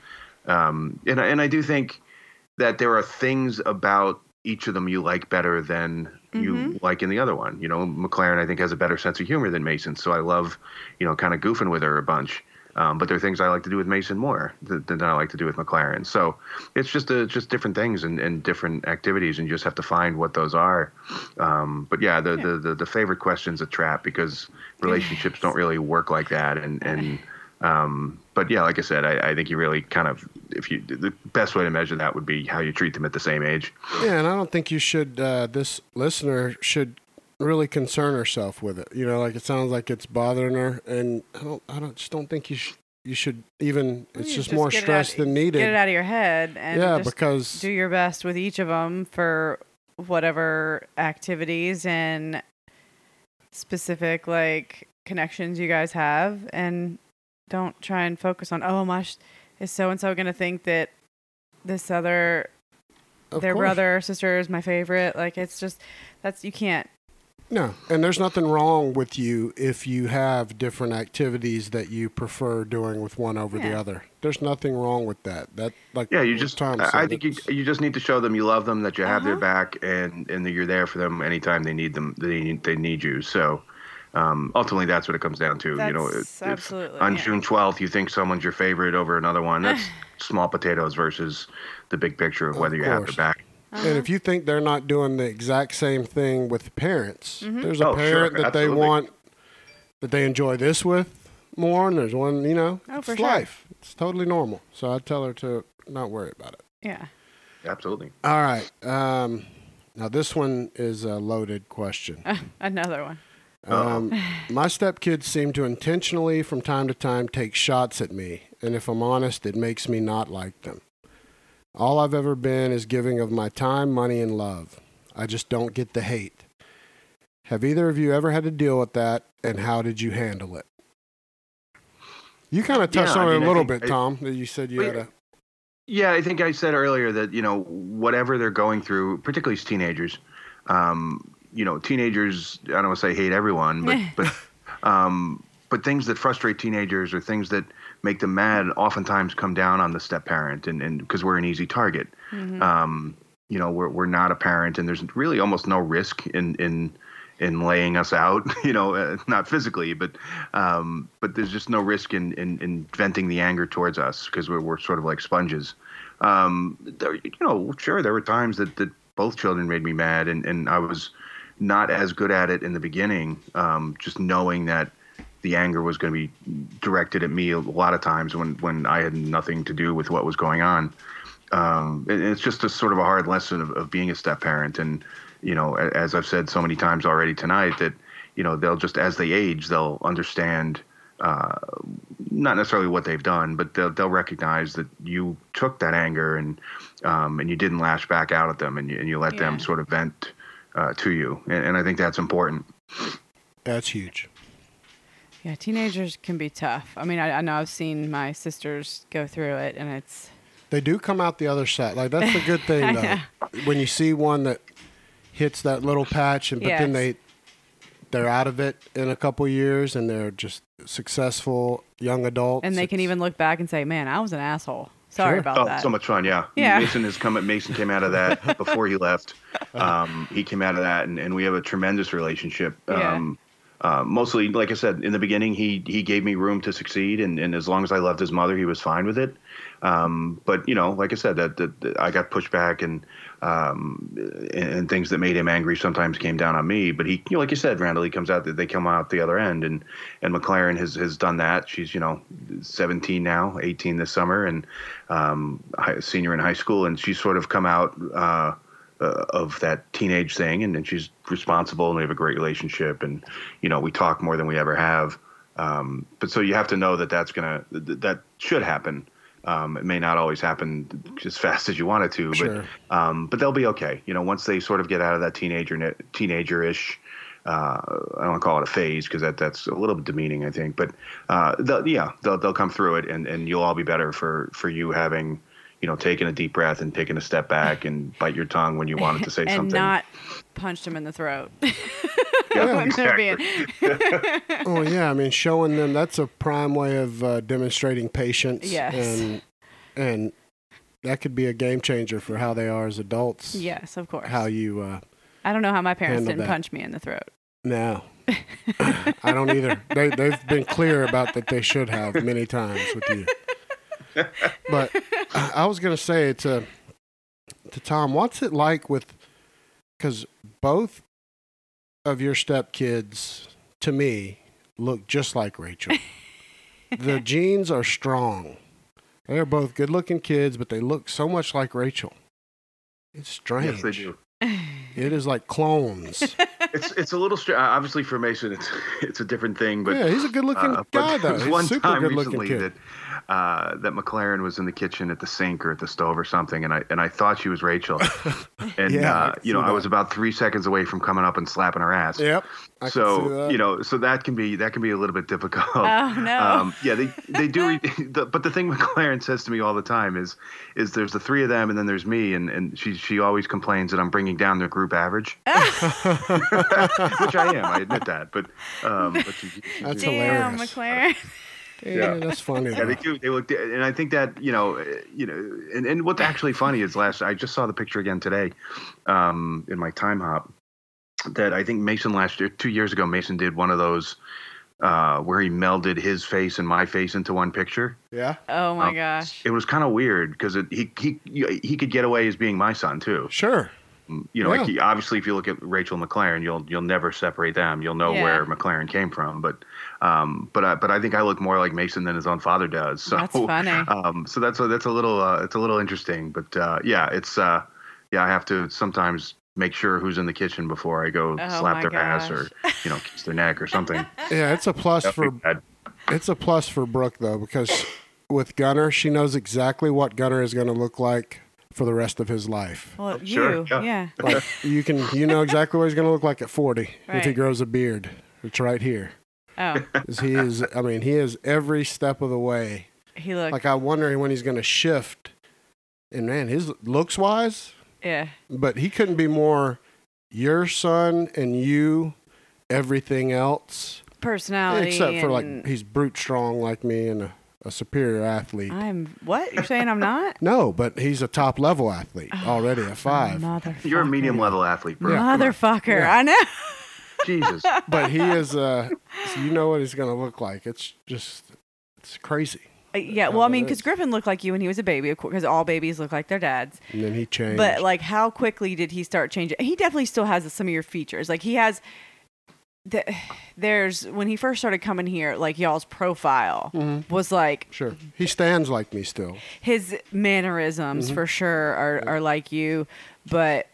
Speaker 3: Um, and I- and I do think that there are things about each of them you like better than you
Speaker 1: Mhm.
Speaker 3: like in the other one. You know, McLaren I think has a better sense of humor than Mason, so I love you know kind of goofing with her a bunch. Um, but there are things I like to do with Mason more than, than I like to do with McLaren. So it's just a, just different things and, and different activities, and you just have to find what those are. Um, but yeah, the,
Speaker 1: Yeah.
Speaker 3: The, the the favorite question's a trap because relationships don't really work like that. And and um, but yeah, like I said, I, I think you really kind of if you the best way to measure that would be how you treat them at the same age.
Speaker 2: Yeah, and I don't think you should. Uh, this listener should really concern herself with it. You know, like it sounds like it's bothering her, and I don't. I don't. Just don't think you should. You should even. It's
Speaker 1: You
Speaker 2: just, more stress
Speaker 1: out-
Speaker 2: than needed.
Speaker 1: Get it out of your head and
Speaker 2: Yeah,
Speaker 1: just
Speaker 2: because
Speaker 1: do your best with each of them for whatever activities and specific like connections you guys have and don't try and focus on oh my sh- is so and so going to think that this other
Speaker 2: of
Speaker 1: their
Speaker 2: course.
Speaker 1: brother or sister is my favorite like it's just that's you can't
Speaker 2: No, and there's nothing wrong with you if you have different activities that you prefer doing with one over the other. There's nothing wrong with that. That like
Speaker 3: Yeah, you
Speaker 2: what
Speaker 3: just.
Speaker 2: Tom
Speaker 3: I, I think you you just need to show them you love them, that you have their
Speaker 1: Uh-huh.
Speaker 3: back, and and that you're there for them anytime they need them. They need, they need you. So. Um, ultimately, that's what it comes down to. you know,
Speaker 1: That's
Speaker 3: if- if
Speaker 1: absolutely,
Speaker 3: on
Speaker 1: yeah.
Speaker 3: June 12th, you think someone's your favorite over another one. That's small potatoes versus the big picture of
Speaker 2: Of
Speaker 3: whether you have their back.
Speaker 1: Uh-huh.
Speaker 2: And if you think they're not doing the exact same thing with parents,
Speaker 1: Mm-hmm.
Speaker 2: there's a
Speaker 3: Oh, sure,
Speaker 2: parent that they want that they enjoy this with more, and there's one, you know,
Speaker 1: Oh,
Speaker 2: it's
Speaker 1: for sure.
Speaker 2: life. It's totally normal. So I tell her to not worry about it.
Speaker 1: yeah
Speaker 3: Absolutely.
Speaker 2: All right. Um, now this one is a loaded question.
Speaker 1: another one
Speaker 2: Um, my stepkids seem to intentionally, from time to time, take shots at me, and if I'm honest, it makes me not like them. All I've ever been is giving of my time, money, and love. I just don't get the hate. Have either of you ever had to deal with that, and how did you handle it? You kind of touched
Speaker 3: Yeah, I
Speaker 2: on it a little bit,
Speaker 3: I-
Speaker 2: Tom. That you said you
Speaker 3: Well,
Speaker 2: had a
Speaker 3: Yeah, I think I said earlier that you know whatever they're going through, particularly as teenagers, um, you know, teenagers. I don't want to say hate everyone, but but um, but things that frustrate teenagers or things that make them mad oftentimes come down on the step parent, and and because we're an easy target.
Speaker 1: Mhm.
Speaker 3: Um, you know, we're we're not a parent, and there's really almost no risk in in in laying us out. You know, uh, not physically, but um, but there's just no risk in in, in venting the anger towards us because we're we're sort of like sponges. Um, there, you know, sure, there were times that that both children made me mad, and and I was not as good at it in the beginning. Um, just knowing that the anger was going to be directed at me a lot of times when when I had nothing to do with what was going on um, and it's just a sort of a hard lesson of, of being a step parent. And, you know, as I've said so many times already tonight, that, you know, they'll just, as they age, they'll understand, uh, not necessarily what they've done, but they'll, they'll recognize that you took that anger and, um, and you didn't lash back out at them and you, and you let them sort of vent, uh, to you. And, and I think that's important.
Speaker 2: that's huge.
Speaker 1: Yeah, teenagers can be tough. I mean, I, I know I've seen my sisters go through it, and it's
Speaker 2: They do come out the other side. Like that's the good thing though. when you see one that hits that little patch and but then they they're out of it in a couple years and they're just successful young adults.
Speaker 1: and they can even look back and say, "Man, I was an asshole. Sorry
Speaker 2: Sure.
Speaker 1: about
Speaker 3: Oh,
Speaker 1: that."
Speaker 3: so much fun! Yeah,
Speaker 1: Yeah.
Speaker 3: Mason has come. Mason came out of that before he left. Um, he came out of that, and, and we have a tremendous relationship.
Speaker 1: Yeah.
Speaker 3: Um, uh, mostly, like I said in the beginning, he he gave me room to succeed, and, and as long as I loved his mother, he was fine with it. Um, but you know, like I said, that, that, that I got pushed back, and um, and, and things that made him angry sometimes came down on me. But he, you know, like you said, Randall, he comes out. that They come out the other end, and and McLaren has has done that. She's you know 17 now, 18 this summer, and um, hi- senior in high school, and she's sort of come out. Uh, uh, of that teenage thing, and then she's responsible, and we have a great relationship, and you know we talk more than we ever have. Um, but so you have to know that that's gonna that should happen. Um, it may not always happen as fast as you want it to,
Speaker 2: Sure.
Speaker 3: but um, but they'll be okay. You know, once they sort of get out of that teenager teenager-ish. Uh, I don't want to call it a phase because that that's a little bit demeaning, I think. But uh, they'll, yeah, they'll they'll come through it, and, and you'll all be better for for you having you know taken a deep breath and taking a step back and bite your tongue when you wanted to say
Speaker 1: and
Speaker 3: something.
Speaker 1: not punched him in the throat.
Speaker 3: Yeah, exactly.
Speaker 2: Oh yeah, I mean showing them that's a prime way of uh, demonstrating patience.
Speaker 1: Yes.
Speaker 2: And and that could be a game changer for how they are as adults.
Speaker 1: yes, of course.
Speaker 2: How you uh
Speaker 1: I don't know how my parents didn't
Speaker 2: that.
Speaker 1: punch me in the throat.
Speaker 2: no. I don't either. They they've been clear about that they should have many times with you. But I was gonna say to to Tom, what's it like with because both of your stepkids to me look just like Rachel. the genes are strong. They're both good looking kids, but they look so much like Rachel. It's strange.
Speaker 3: Yes, they do.
Speaker 2: It is like clones.
Speaker 3: It's it's a little str- uh, obviously for Mason. It's it's a different thing, but
Speaker 2: yeah, he's a good looking
Speaker 3: uh,
Speaker 2: guy
Speaker 3: there
Speaker 2: though.
Speaker 3: was
Speaker 2: He's
Speaker 3: one
Speaker 2: super
Speaker 3: time
Speaker 2: good looking
Speaker 3: recently
Speaker 2: kid.
Speaker 3: that uh, that McLaren was in the kitchen at the sink or at the stove or something, and I and I thought she was Rachel, and
Speaker 2: Yeah, I
Speaker 3: uh, you know
Speaker 2: see
Speaker 3: I was about three seconds away from coming up and slapping her ass.
Speaker 2: Yep. I
Speaker 3: so
Speaker 2: that.
Speaker 3: you know, so that can be that can be a little bit difficult.
Speaker 1: Oh no.
Speaker 3: Um, yeah, they they do. the, but the thing McLaren says to me all the time is, is there's the three of them and then there's me, and, and she she always complains that I'm bringing down their group average, which I am. I admit that, but um, but she, she,
Speaker 2: That's
Speaker 3: she-
Speaker 1: Damn,
Speaker 2: hilarious.
Speaker 1: McLaren.
Speaker 2: Yeah,
Speaker 3: yeah.
Speaker 2: that's funny.
Speaker 3: yeah, they do. They look, and I think that you know, you know, and, and what's actually funny is last I just saw the picture again today, um, in my Timehop, that I think Mason last year, two years ago, Mason did one of those, uh, where he melded his face and my face into one picture.
Speaker 2: Yeah,
Speaker 1: Oh my
Speaker 3: Um,
Speaker 1: gosh.
Speaker 3: It was kind of weird because he he he could get away as being my son too.
Speaker 2: sure.
Speaker 3: You know,
Speaker 2: Yeah.
Speaker 3: like he, obviously, if you look at Rachel McLaren, you'll you'll never separate them. You'll know
Speaker 1: Yeah.
Speaker 3: where McLaren came from. But um, but I, but I think I look more like Mason than his own father does. So
Speaker 1: That's funny.
Speaker 3: um, so that's a, that's a little uh, it's a little interesting, but uh, yeah, it's uh, yeah, I have to sometimes make sure who's in the kitchen before I go
Speaker 1: Oh
Speaker 3: slap
Speaker 1: my
Speaker 3: their ass or you know kiss their neck or something.
Speaker 2: Yeah, it's a plus for
Speaker 3: bad.
Speaker 2: it's a plus for Brooke though because with Gunner, she knows exactly what Gunner is going to look like for the rest of his life.
Speaker 1: Well,
Speaker 3: Sure,
Speaker 1: you,
Speaker 3: yeah.
Speaker 1: yeah.
Speaker 2: Like you can, you know exactly what he's going to look like at forty if he grows a beard. It's right here.
Speaker 1: Oh,
Speaker 2: 'Cause He is. I mean, he is every step of the way.
Speaker 1: he looks
Speaker 2: Like I wonder when he's going to shift. And man, his looks wise,
Speaker 1: yeah.
Speaker 2: but he couldn't be more your son and you, everything else.
Speaker 1: Personality.
Speaker 2: Except for like he's brute strong like me and a, a superior athlete.
Speaker 1: I'm what? You're saying I'm not?
Speaker 2: No, but he's a top level athlete already at five.
Speaker 1: Motherfucker.
Speaker 3: You're a medium level athlete, bro. Come.
Speaker 1: Motherfucker.
Speaker 2: Yeah.
Speaker 1: I know.
Speaker 3: Jesus.
Speaker 2: But he is. Uh, so you know what he's going to look like. It's just it's crazy.
Speaker 1: Uh, Yeah, well, I mean, because. Griffin looked like you when he was a baby, of course, because all babies look like their dads.
Speaker 2: And then he changed.
Speaker 1: But like, how quickly did he start changing? He definitely still has some of your features. Like he has. The, there's when he first started coming here, like y'all's profile
Speaker 2: Mhm.
Speaker 1: was like
Speaker 2: sure, he stands like me still.
Speaker 1: his mannerisms
Speaker 2: Mhm.
Speaker 1: for sure are, are like you, but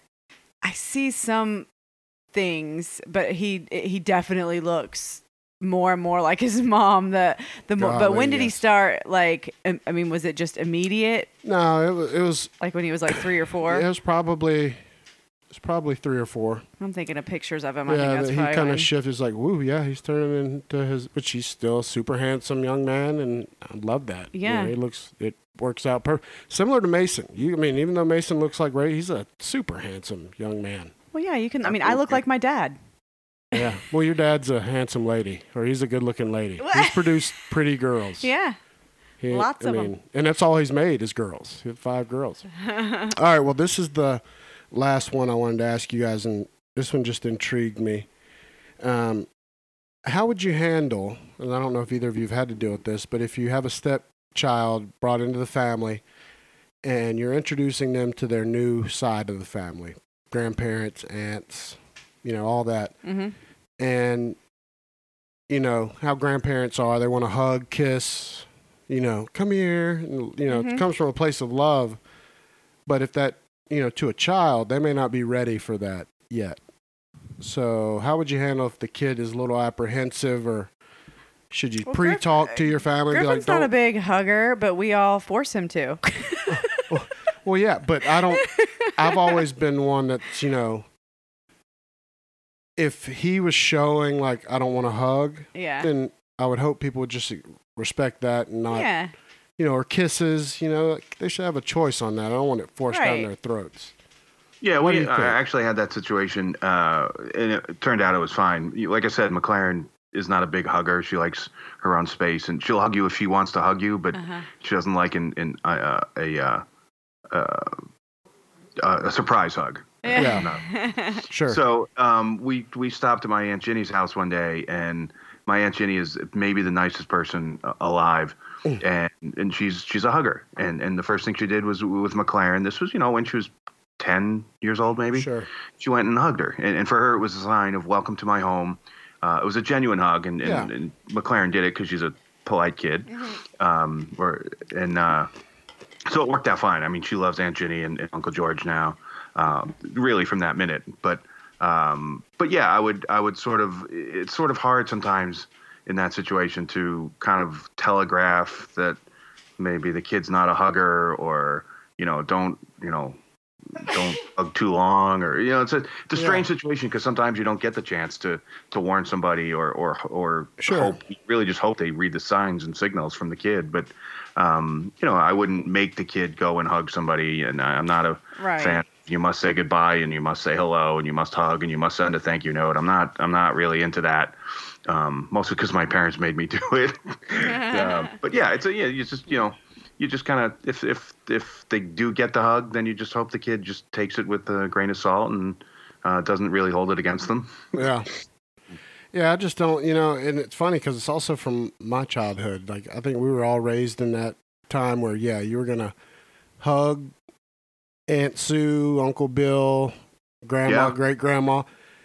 Speaker 1: I see some things, but he he definitely looks more and more like his mom. The the more, but when did he start? Like, um, I mean, was it just immediate?
Speaker 2: No, it was. It was.
Speaker 1: Like when he was like three or four?
Speaker 2: It was probably. It's probably three or four.
Speaker 1: I'm thinking of pictures of him. I think
Speaker 2: yeah,
Speaker 1: that's
Speaker 2: he kind of shifted. He's like, "Woo, yeah, he's turning into his." But he's still a super handsome young man, and I love that. You know,
Speaker 1: Yeah.
Speaker 2: he looks. It works out per similar to Mason. You, I mean, even though Mason looks like Ray, he's a super handsome young man.
Speaker 1: Well, yeah, you can. I mean, I look like my dad.
Speaker 2: Yeah. well, your dad's a handsome lady, or he's a good-looking lady. He's produced pretty girls.
Speaker 1: Yeah.
Speaker 2: He-
Speaker 1: Lots
Speaker 2: I
Speaker 1: of 'em.
Speaker 2: mean, And that's all he's made is girls. He had five girls. all right. Well, this is the last one I wanted to ask you guys, and this one just intrigued me. Um, how would you handle, and I don't know if either of you have had to deal with this, but if you have a stepchild brought into the family and you're introducing them to their new side of the family, grandparents, aunts, you know, all that,
Speaker 1: hmm
Speaker 2: and you know how grandparents are they want to hug kiss you know come here and, you know
Speaker 1: Mhm.
Speaker 2: it comes from a place of love but if that you know to a child they may not be ready for that yet so how would you handle if the kid is a little apprehensive or should you
Speaker 1: Well,
Speaker 2: pre-talk to your family be like
Speaker 1: not a big hugger, but we all force him to.
Speaker 2: well yeah but i don't i've always been one that's you know if he was showing like i don't want to hug
Speaker 1: yeah.
Speaker 2: then I would hope people would just respect that and not,
Speaker 1: Yeah.
Speaker 2: you know, or kisses. You know, like, they should have a choice on that. I don't want it forced down their throats.
Speaker 3: Yeah,
Speaker 2: What do
Speaker 3: we
Speaker 2: you
Speaker 3: I actually had that situation, uh, and it turned out it was fine. Like I said, McLaren is not a big hugger. She likes her own space, and she'll hug you if she wants to hug you, but
Speaker 1: Uh-huh.
Speaker 3: she doesn't like in, in uh, a uh, uh, uh, a surprise hug.
Speaker 1: Yeah.
Speaker 2: Sure.
Speaker 3: So um, we we stopped at my aunt Ginny's house one day, and my aunt Ginny is maybe the nicest person uh, alive,
Speaker 2: Mm.
Speaker 3: and and she's she's a hugger. And and the first thing she did was with McLaren. This was you know when she was ten years old maybe.
Speaker 2: sure.
Speaker 3: She went and hugged her, and, and for her it was a sign of welcome to my home. Uh, it was a genuine hug, and and,
Speaker 2: Yeah.
Speaker 3: and McLaren did it because she's a polite kid. Um, or and uh, so it worked out fine. I mean, she loves Aunt Ginny and, and Uncle George now, um, really from that minute. But um, but yeah, I would I would sort of it's sort of hard sometimes in that situation to kind of telegraph that maybe the kid's not a hugger or you know don't you know don't hug too long or you know it's a it's a
Speaker 2: Yeah.
Speaker 3: strange situation because sometimes you don't get the chance to to warn somebody or or or
Speaker 2: Sure.
Speaker 3: hope really just hope they read the signs and signals from the kid but um you know I wouldn't make the kid go and hug somebody and I- I'm not a
Speaker 1: Right.
Speaker 3: fan you must say goodbye and you must say hello and you must hug and you must send a thank you note I'm not I'm not really into that um mostly because my parents made me do it um, but yeah it's a yeah you just you know you just kind of if if if they do get the hug, then you just hope the kid just takes it with a grain of salt and uh, doesn't really hold it against them.
Speaker 2: Yeah. Yeah, I just don't, you know, and it's funny because it's also from my childhood. Like, I think we were all raised in that time where, yeah, you were going to hug Aunt Sue, Uncle Bill, Grandma,
Speaker 3: Yeah.
Speaker 2: great grandma.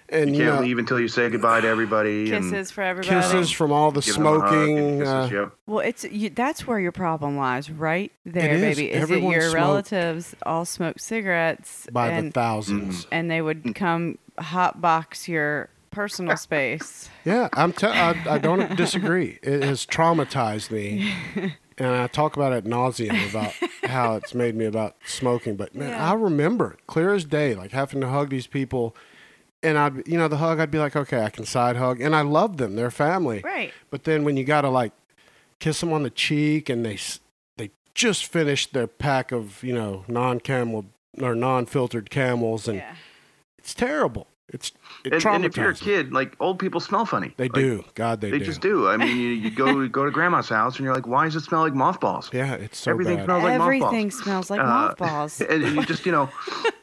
Speaker 2: and
Speaker 3: You
Speaker 2: you
Speaker 3: can't
Speaker 2: know,
Speaker 3: leave until you say goodbye to everybody. and
Speaker 1: Kisses for everybody.
Speaker 2: kisses from all the
Speaker 3: give them a hug and
Speaker 2: smoking.
Speaker 3: kisses,
Speaker 2: Uh,
Speaker 3: yep.
Speaker 1: Well, it's you, that's where your problem lies, right there,
Speaker 2: is.
Speaker 1: baby. Is that
Speaker 2: Everyone
Speaker 1: your
Speaker 2: smoked.
Speaker 1: relatives all smoke cigarettes
Speaker 2: by the thousands.
Speaker 1: and they would come hot box your personal space.
Speaker 2: Yeah, I'm. I, I don't disagree. It has traumatized me, and I talk about it nauseum about how it's made me about smoking. But man,
Speaker 1: Yeah.
Speaker 2: I remember clear as day, like having to hug these people, and I'd, you know, the hug, I'd be like, okay, I can side hug, and I love them, they're family.
Speaker 1: Right.
Speaker 2: But then when you gotta like kiss them on the cheek, and they they just finished their pack of you know non camel or non filtered camels, and
Speaker 1: Yeah.
Speaker 2: it's terrible. It's it
Speaker 3: And, and if you're a kid, like old people smell funny.
Speaker 2: They
Speaker 3: Like,
Speaker 2: do. God, they,
Speaker 3: They,
Speaker 2: do.
Speaker 3: just do. I mean, you, you go go to grandma's house and you're like, why does it smell like mothballs?
Speaker 2: Yeah, it's so
Speaker 3: Everything
Speaker 2: bad.
Speaker 3: smells like
Speaker 1: Everything
Speaker 3: mothballs.
Speaker 1: smells like
Speaker 3: Uh,
Speaker 1: mothballs.
Speaker 3: and you just you know,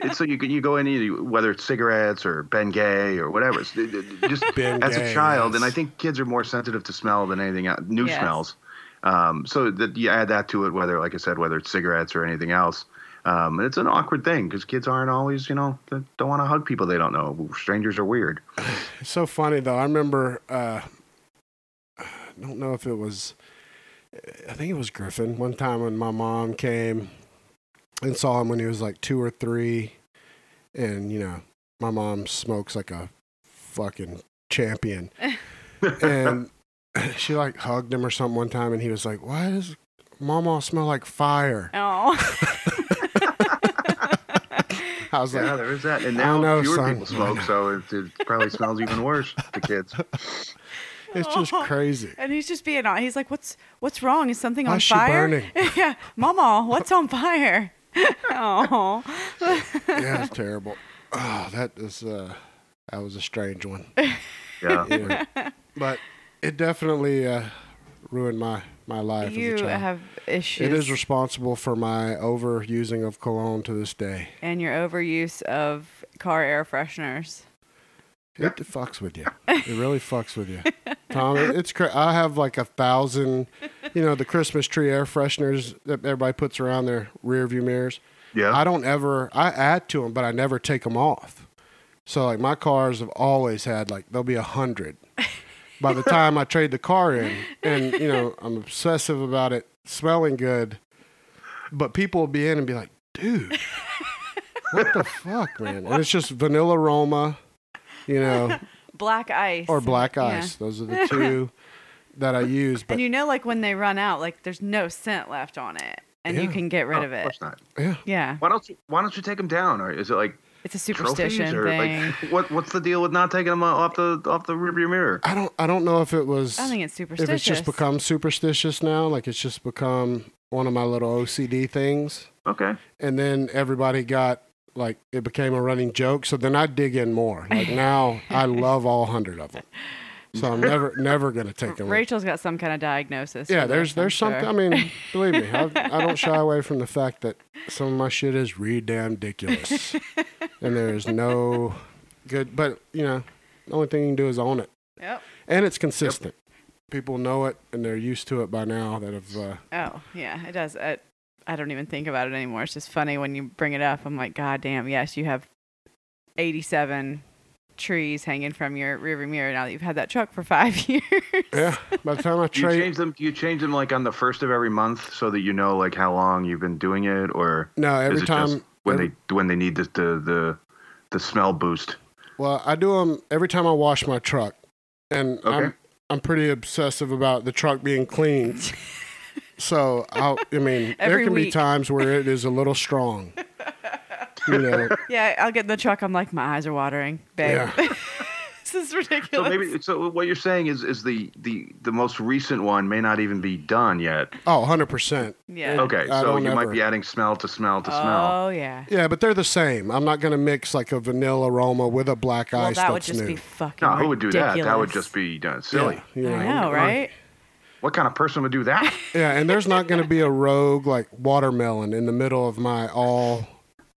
Speaker 3: it's so you can- you go in you- whether it's cigarettes or Bengay or whatever. It's, it- it- just
Speaker 2: Ben
Speaker 3: as
Speaker 2: Gay,
Speaker 3: a child, and I think kids are more sensitive to smell than anything else, new
Speaker 1: Yes.
Speaker 3: smells. Um, so that you add that to it, whether like I said, whether it's cigarettes or anything else. Um, and it's an awkward thing because kids aren't always, you know, they don't want to hug people they don't know. Strangers are weird.
Speaker 2: It's so funny though. I remember. Uh, I don't know if it was. I think it was Griffin. One time when my mom came and saw him when he was like two or three, and you know, my mom smokes like a fucking champion, and she like hugged him or something one time, and he was like, "Why does Mama smell like fire?"
Speaker 1: Oh.
Speaker 2: I was like,
Speaker 3: Yeah, there is that. And
Speaker 2: I
Speaker 3: now
Speaker 2: know,
Speaker 3: fewer
Speaker 2: son.
Speaker 3: people smoke, so it, it probably smells even worse to kids.
Speaker 2: "It's just crazy."
Speaker 1: And he's just being on. He's like, "What's what's wrong? Is something
Speaker 2: Why
Speaker 1: on
Speaker 2: is she
Speaker 1: fire?"
Speaker 2: burning?
Speaker 1: yeah, Mama, what's on fire? oh,
Speaker 2: yeah, it's terrible. Oh, that is uh, that was a strange one.
Speaker 3: Yeah.
Speaker 2: Yeah. but it definitely uh, ruined my my life
Speaker 1: you
Speaker 2: as a child.
Speaker 1: have issues.
Speaker 2: it is responsible for my overusing of cologne to this day.
Speaker 1: and your overuse of car air fresheners.
Speaker 2: It, fucks with you. It really fucks with you, Tom. It, it's cra- I have like a thousand, you know, the Christmas tree air fresheners that everybody puts around their rear view mirrors.
Speaker 3: Yeah.
Speaker 2: I don't ever. I add to them, but I never take them off. So like my cars have always had like there'll be a hundred by the time I trade the car in, and you know I'm obsessive about it smelling good. But people will be in and be like, "Dude, what the fuck, man?" And it's just vanilla aroma, you know,
Speaker 1: Black ice.
Speaker 2: or black
Speaker 1: Yeah.
Speaker 2: ice. Those are the two that I use. But
Speaker 1: And you know, like when they run out, like there's no scent left on it, and you can get rid
Speaker 3: Oh,
Speaker 1: of it.
Speaker 3: Of course not.
Speaker 2: yeah,
Speaker 1: Yeah,
Speaker 3: Why don't you Why don't you take them down? Or is it like
Speaker 1: it's a superstition
Speaker 3: or
Speaker 1: thing.
Speaker 3: like what What's the deal with not taking them off the off the rearview mirror?
Speaker 2: I don't. I don't know if it was.
Speaker 1: I think it's superstitious.
Speaker 2: if it's just become superstitious now, like it's just become one of my little OCD things.
Speaker 3: Okay.
Speaker 2: and then everybody got like it became a running joke. So then I dig in more. Like now, I love all hundred of them. So I'm never never gonna take them.
Speaker 1: Rachel's got some kind of diagnosis.
Speaker 2: Yeah, there's there's something. I mean, believe me, I, I don't shy away from the fact that some of my shit is re damn ridiculous, and there's no good. But you know, the only thing you can do is own it,
Speaker 1: Yep.
Speaker 2: and it's consistent. Yep. People know it, and they're used to it by now. That have uh,
Speaker 1: Oh, yeah, it does. I, I don't even think about it anymore. It's just funny when you bring it up. I'm like, God damn, yes, you have 87 trees hanging from your rearview mirror now that you've had that truck for five years.
Speaker 2: yeah. By the time I
Speaker 3: Do you change them? You change them like on the first of every month so that you know like how long you've been doing it, or
Speaker 2: no, every
Speaker 3: is it
Speaker 2: time
Speaker 3: just when
Speaker 2: every-
Speaker 3: they when they need the the the, the smell boost?
Speaker 2: Well, I do them every time I wash my truck, and
Speaker 3: Okay.
Speaker 2: I'm I'm pretty obsessive about the truck being clean. so I, I mean, there
Speaker 1: Every
Speaker 2: can be times where it is a little strong. You know,
Speaker 1: yeah, I'll get in the truck. I'm like, my eyes are watering, babe.
Speaker 2: Yeah.
Speaker 1: this is ridiculous.
Speaker 3: So maybe so what you're saying is is the the the most recent one may not even be done yet.
Speaker 2: oh, 100 percent.
Speaker 1: yeah.
Speaker 3: Okay,
Speaker 2: I
Speaker 3: so you
Speaker 2: ever-
Speaker 3: might be adding smell to smell to smell.
Speaker 1: Oh, yeah.
Speaker 2: Yeah, but they're the same. I'm not going to mix like a vanilla aroma with a black
Speaker 1: Well,
Speaker 2: ice
Speaker 1: that would just
Speaker 2: new.
Speaker 1: be fucking
Speaker 3: No, who would do that? That would just be uh, silly.
Speaker 2: Yeah, you
Speaker 1: I
Speaker 2: know.
Speaker 1: know, right?
Speaker 3: What kind of person would do that?
Speaker 2: Yeah, and there's not going to be a rogue like watermelon in the middle of my all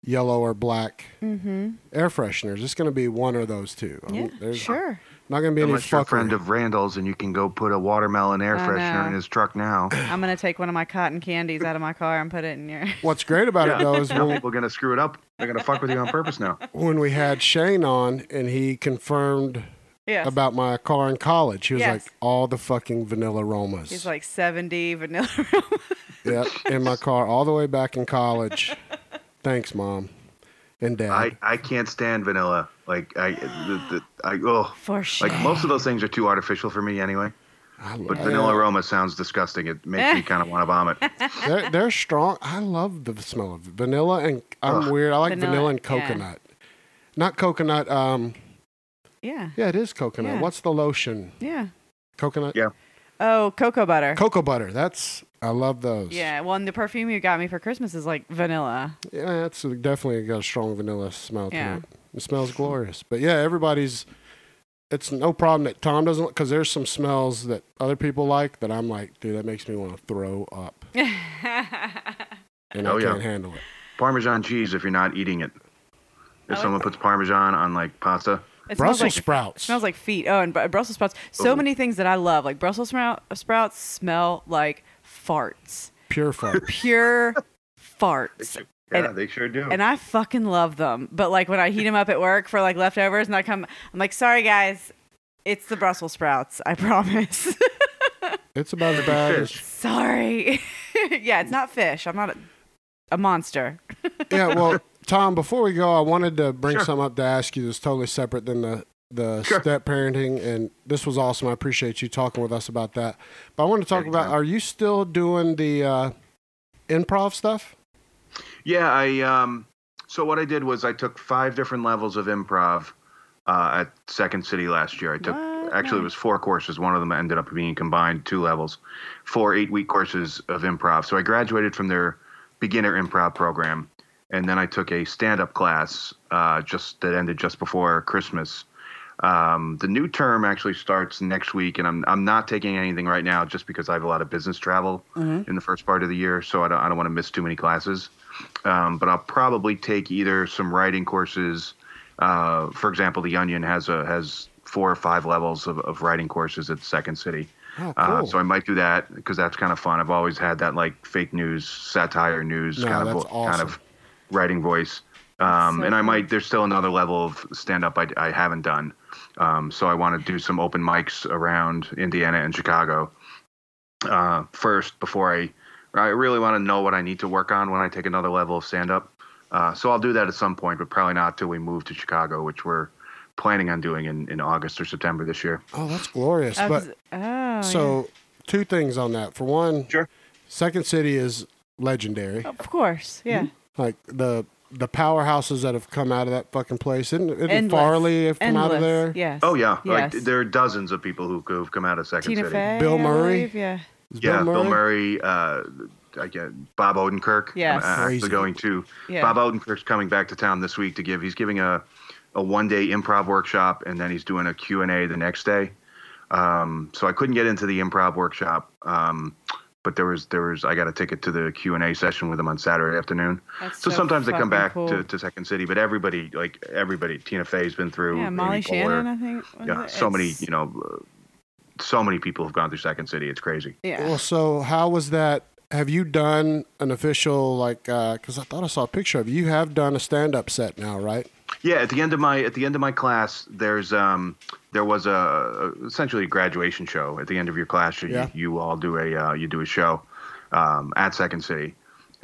Speaker 2: yellow or black
Speaker 1: Mm-hmm.
Speaker 2: air fresheners. It's going to be one of those two.
Speaker 1: Yeah,
Speaker 2: there's-
Speaker 1: sure.
Speaker 2: Not gonna be any
Speaker 3: Unless you're a friend of Randall's and you can go put a watermelon air
Speaker 1: I
Speaker 3: freshener
Speaker 1: know.
Speaker 3: in his truck now.
Speaker 1: I'm gonna take one of my cotton candies out of my car and put it in your.
Speaker 2: What's great about it though is
Speaker 3: now
Speaker 2: when,
Speaker 3: people are gonna screw it up. They're gonna fuck with you on purpose now.
Speaker 2: when we had Shane on and he confirmed
Speaker 1: Yes.
Speaker 2: about my car in college, he was
Speaker 1: Yes.
Speaker 2: like, all the fucking vanilla aromas.
Speaker 1: He's like 70 vanilla.
Speaker 2: yep, in my car all the way back in college. Thanks, mom and dad.
Speaker 3: I, I can't stand vanilla. Like I the, the, I oh
Speaker 1: For sure.
Speaker 3: like most of those things are too artificial for me anyway.
Speaker 2: I
Speaker 3: But
Speaker 2: love-
Speaker 3: vanilla aroma sounds disgusting. It makes me kind of want to vomit.
Speaker 2: they're, they're strong. I love the smell of vanilla, and I'm
Speaker 3: Ugh.
Speaker 2: weird. I like
Speaker 1: Vanilla,
Speaker 2: vanilla, and
Speaker 1: yeah.
Speaker 2: coconut. Not coconut. Um,
Speaker 1: yeah.
Speaker 2: yeah, it is coconut.
Speaker 1: Yeah.
Speaker 2: What's the lotion?
Speaker 1: Yeah.
Speaker 2: Coconut.
Speaker 3: Yeah.
Speaker 1: Oh, cocoa butter.
Speaker 2: Cocoa butter. That's I love those.
Speaker 1: yeah. Well, and the perfume you got me for Christmas is like vanilla.
Speaker 2: Yeah, it's definitely got a strong vanilla smell
Speaker 1: Yeah.
Speaker 2: to it. It smells glorious. But yeah, everybody's. It's no problem that Tom doesn't because there's some smells that other people like that I'm like, dude, that makes me want to throw up, and
Speaker 3: Oh,
Speaker 2: I
Speaker 3: yeah.
Speaker 2: can't handle it.
Speaker 3: Parmesan cheese if you're not eating it. If
Speaker 1: like
Speaker 3: someone puts Parmesan on like pasta,
Speaker 1: It
Speaker 2: Brussels
Speaker 1: like,
Speaker 2: sprouts.
Speaker 1: smells like feet. Oh, and Brussels sprouts. So
Speaker 3: Ooh.
Speaker 1: many things that I love. Like Brussels sprout, sprouts smell like farts.
Speaker 2: pure farts.
Speaker 1: Pure farts.
Speaker 3: yeah,
Speaker 1: And-
Speaker 3: they sure do.
Speaker 1: And I fucking love them. But like when I heat them up at work for like leftovers and I come, I'm like, sorry guys, it's the Brussels sprouts. I promise.
Speaker 2: It's about as bad as
Speaker 1: sorry. yeah, it's not fish. I'm not a, a monster.
Speaker 2: yeah. Well, Tom, before we go, I wanted to bring
Speaker 3: Sure.
Speaker 2: something up to ask you that's totally separate than the the
Speaker 3: Sure.
Speaker 2: step parenting, and this was awesome. I appreciate you talking with us about that. But I want to talk about:
Speaker 3: Anytime.
Speaker 2: Are you still doing the uh, improv stuff?
Speaker 3: Yeah, I um so what I did was I took five different levels of improv uh, at Second City last year. I took
Speaker 1: What?
Speaker 3: actually it was four courses. One of them ended up being combined two levels, four eight week courses of improv. So I graduated from their beginner improv program, and then I took a stand up class uh, just that ended just before Christmas. Um, the new term actually starts next week, and I'm I'm not taking anything right now just because I have a lot of business travel in the first part of the year, so I don't I don't want to miss too many classes. Um, but I'll probably take either some writing courses. Uh, for example, the Onion has a has four or five levels of, of writing courses at Second City.
Speaker 2: Oh, cool.
Speaker 3: Uh, so I might do that because that's kind of fun. I've always had that like fake news, satire news
Speaker 2: No,
Speaker 3: kind of vo- kind of writing voice. Um,
Speaker 1: so
Speaker 3: and I might. There's still another level of stand up I, I haven't done. Um, so I want to do some open mics around Indiana and Chicago uh, first before I. I really want to know what I need to work on when I take another level of stand up. Uh, so I'll do that at some point, but probably not till we move to Chicago, which we're planning on doing in, in August or September this year.
Speaker 2: oh, that's glorious. But
Speaker 1: 'cause- oh,
Speaker 2: so, two things on that. For one,
Speaker 3: Sure.
Speaker 2: Second City is legendary.
Speaker 1: of course, yeah.
Speaker 2: Like the the powerhouses that have come out of that fucking place. Isn't, isn't
Speaker 1: Endless.
Speaker 2: Farley have come out of there?
Speaker 1: Yes.
Speaker 3: Oh yeah, like there are dozens of people who who've come out of Second
Speaker 1: Tina
Speaker 3: City.
Speaker 1: Fey.
Speaker 2: Bill
Speaker 1: I
Speaker 2: Murray?
Speaker 1: believe, Yeah.
Speaker 2: Is
Speaker 3: Yeah, Bill Murray. uh, I get Bob Odenkirk.
Speaker 1: Yes.
Speaker 3: I'm actually going to.
Speaker 1: Yeah.
Speaker 3: Bob Odenkirk's coming back to town this week to give. He's giving a a one day improv workshop, and then he's doing a Q and A the next day. Um, so I couldn't get into the improv workshop, um, but there was there was I got a ticket to the Q and A session with him on Saturday afternoon.
Speaker 1: That's
Speaker 3: So, so sometimes they come back
Speaker 1: cool.
Speaker 3: to, to Second City, but everybody like everybody. Tina Fey's been through.
Speaker 1: Yeah,
Speaker 3: Amy
Speaker 1: Molly
Speaker 3: Poehler.
Speaker 1: Shannon, I think.
Speaker 3: Yeah,
Speaker 1: it?
Speaker 3: so many you know, uh, so many people have gone through Second City. It's crazy.
Speaker 1: Yeah.
Speaker 2: Well, so how was that? Have you done an official like? Because I thought I saw a picture of you. You have done a stand-up set now, right?
Speaker 3: Yeah, at the end of my at the end of my class, there's um there was a, a essentially a graduation show at the end of your class. You,
Speaker 2: Yeah.
Speaker 3: you all do a uh, you do a show um, at Second City.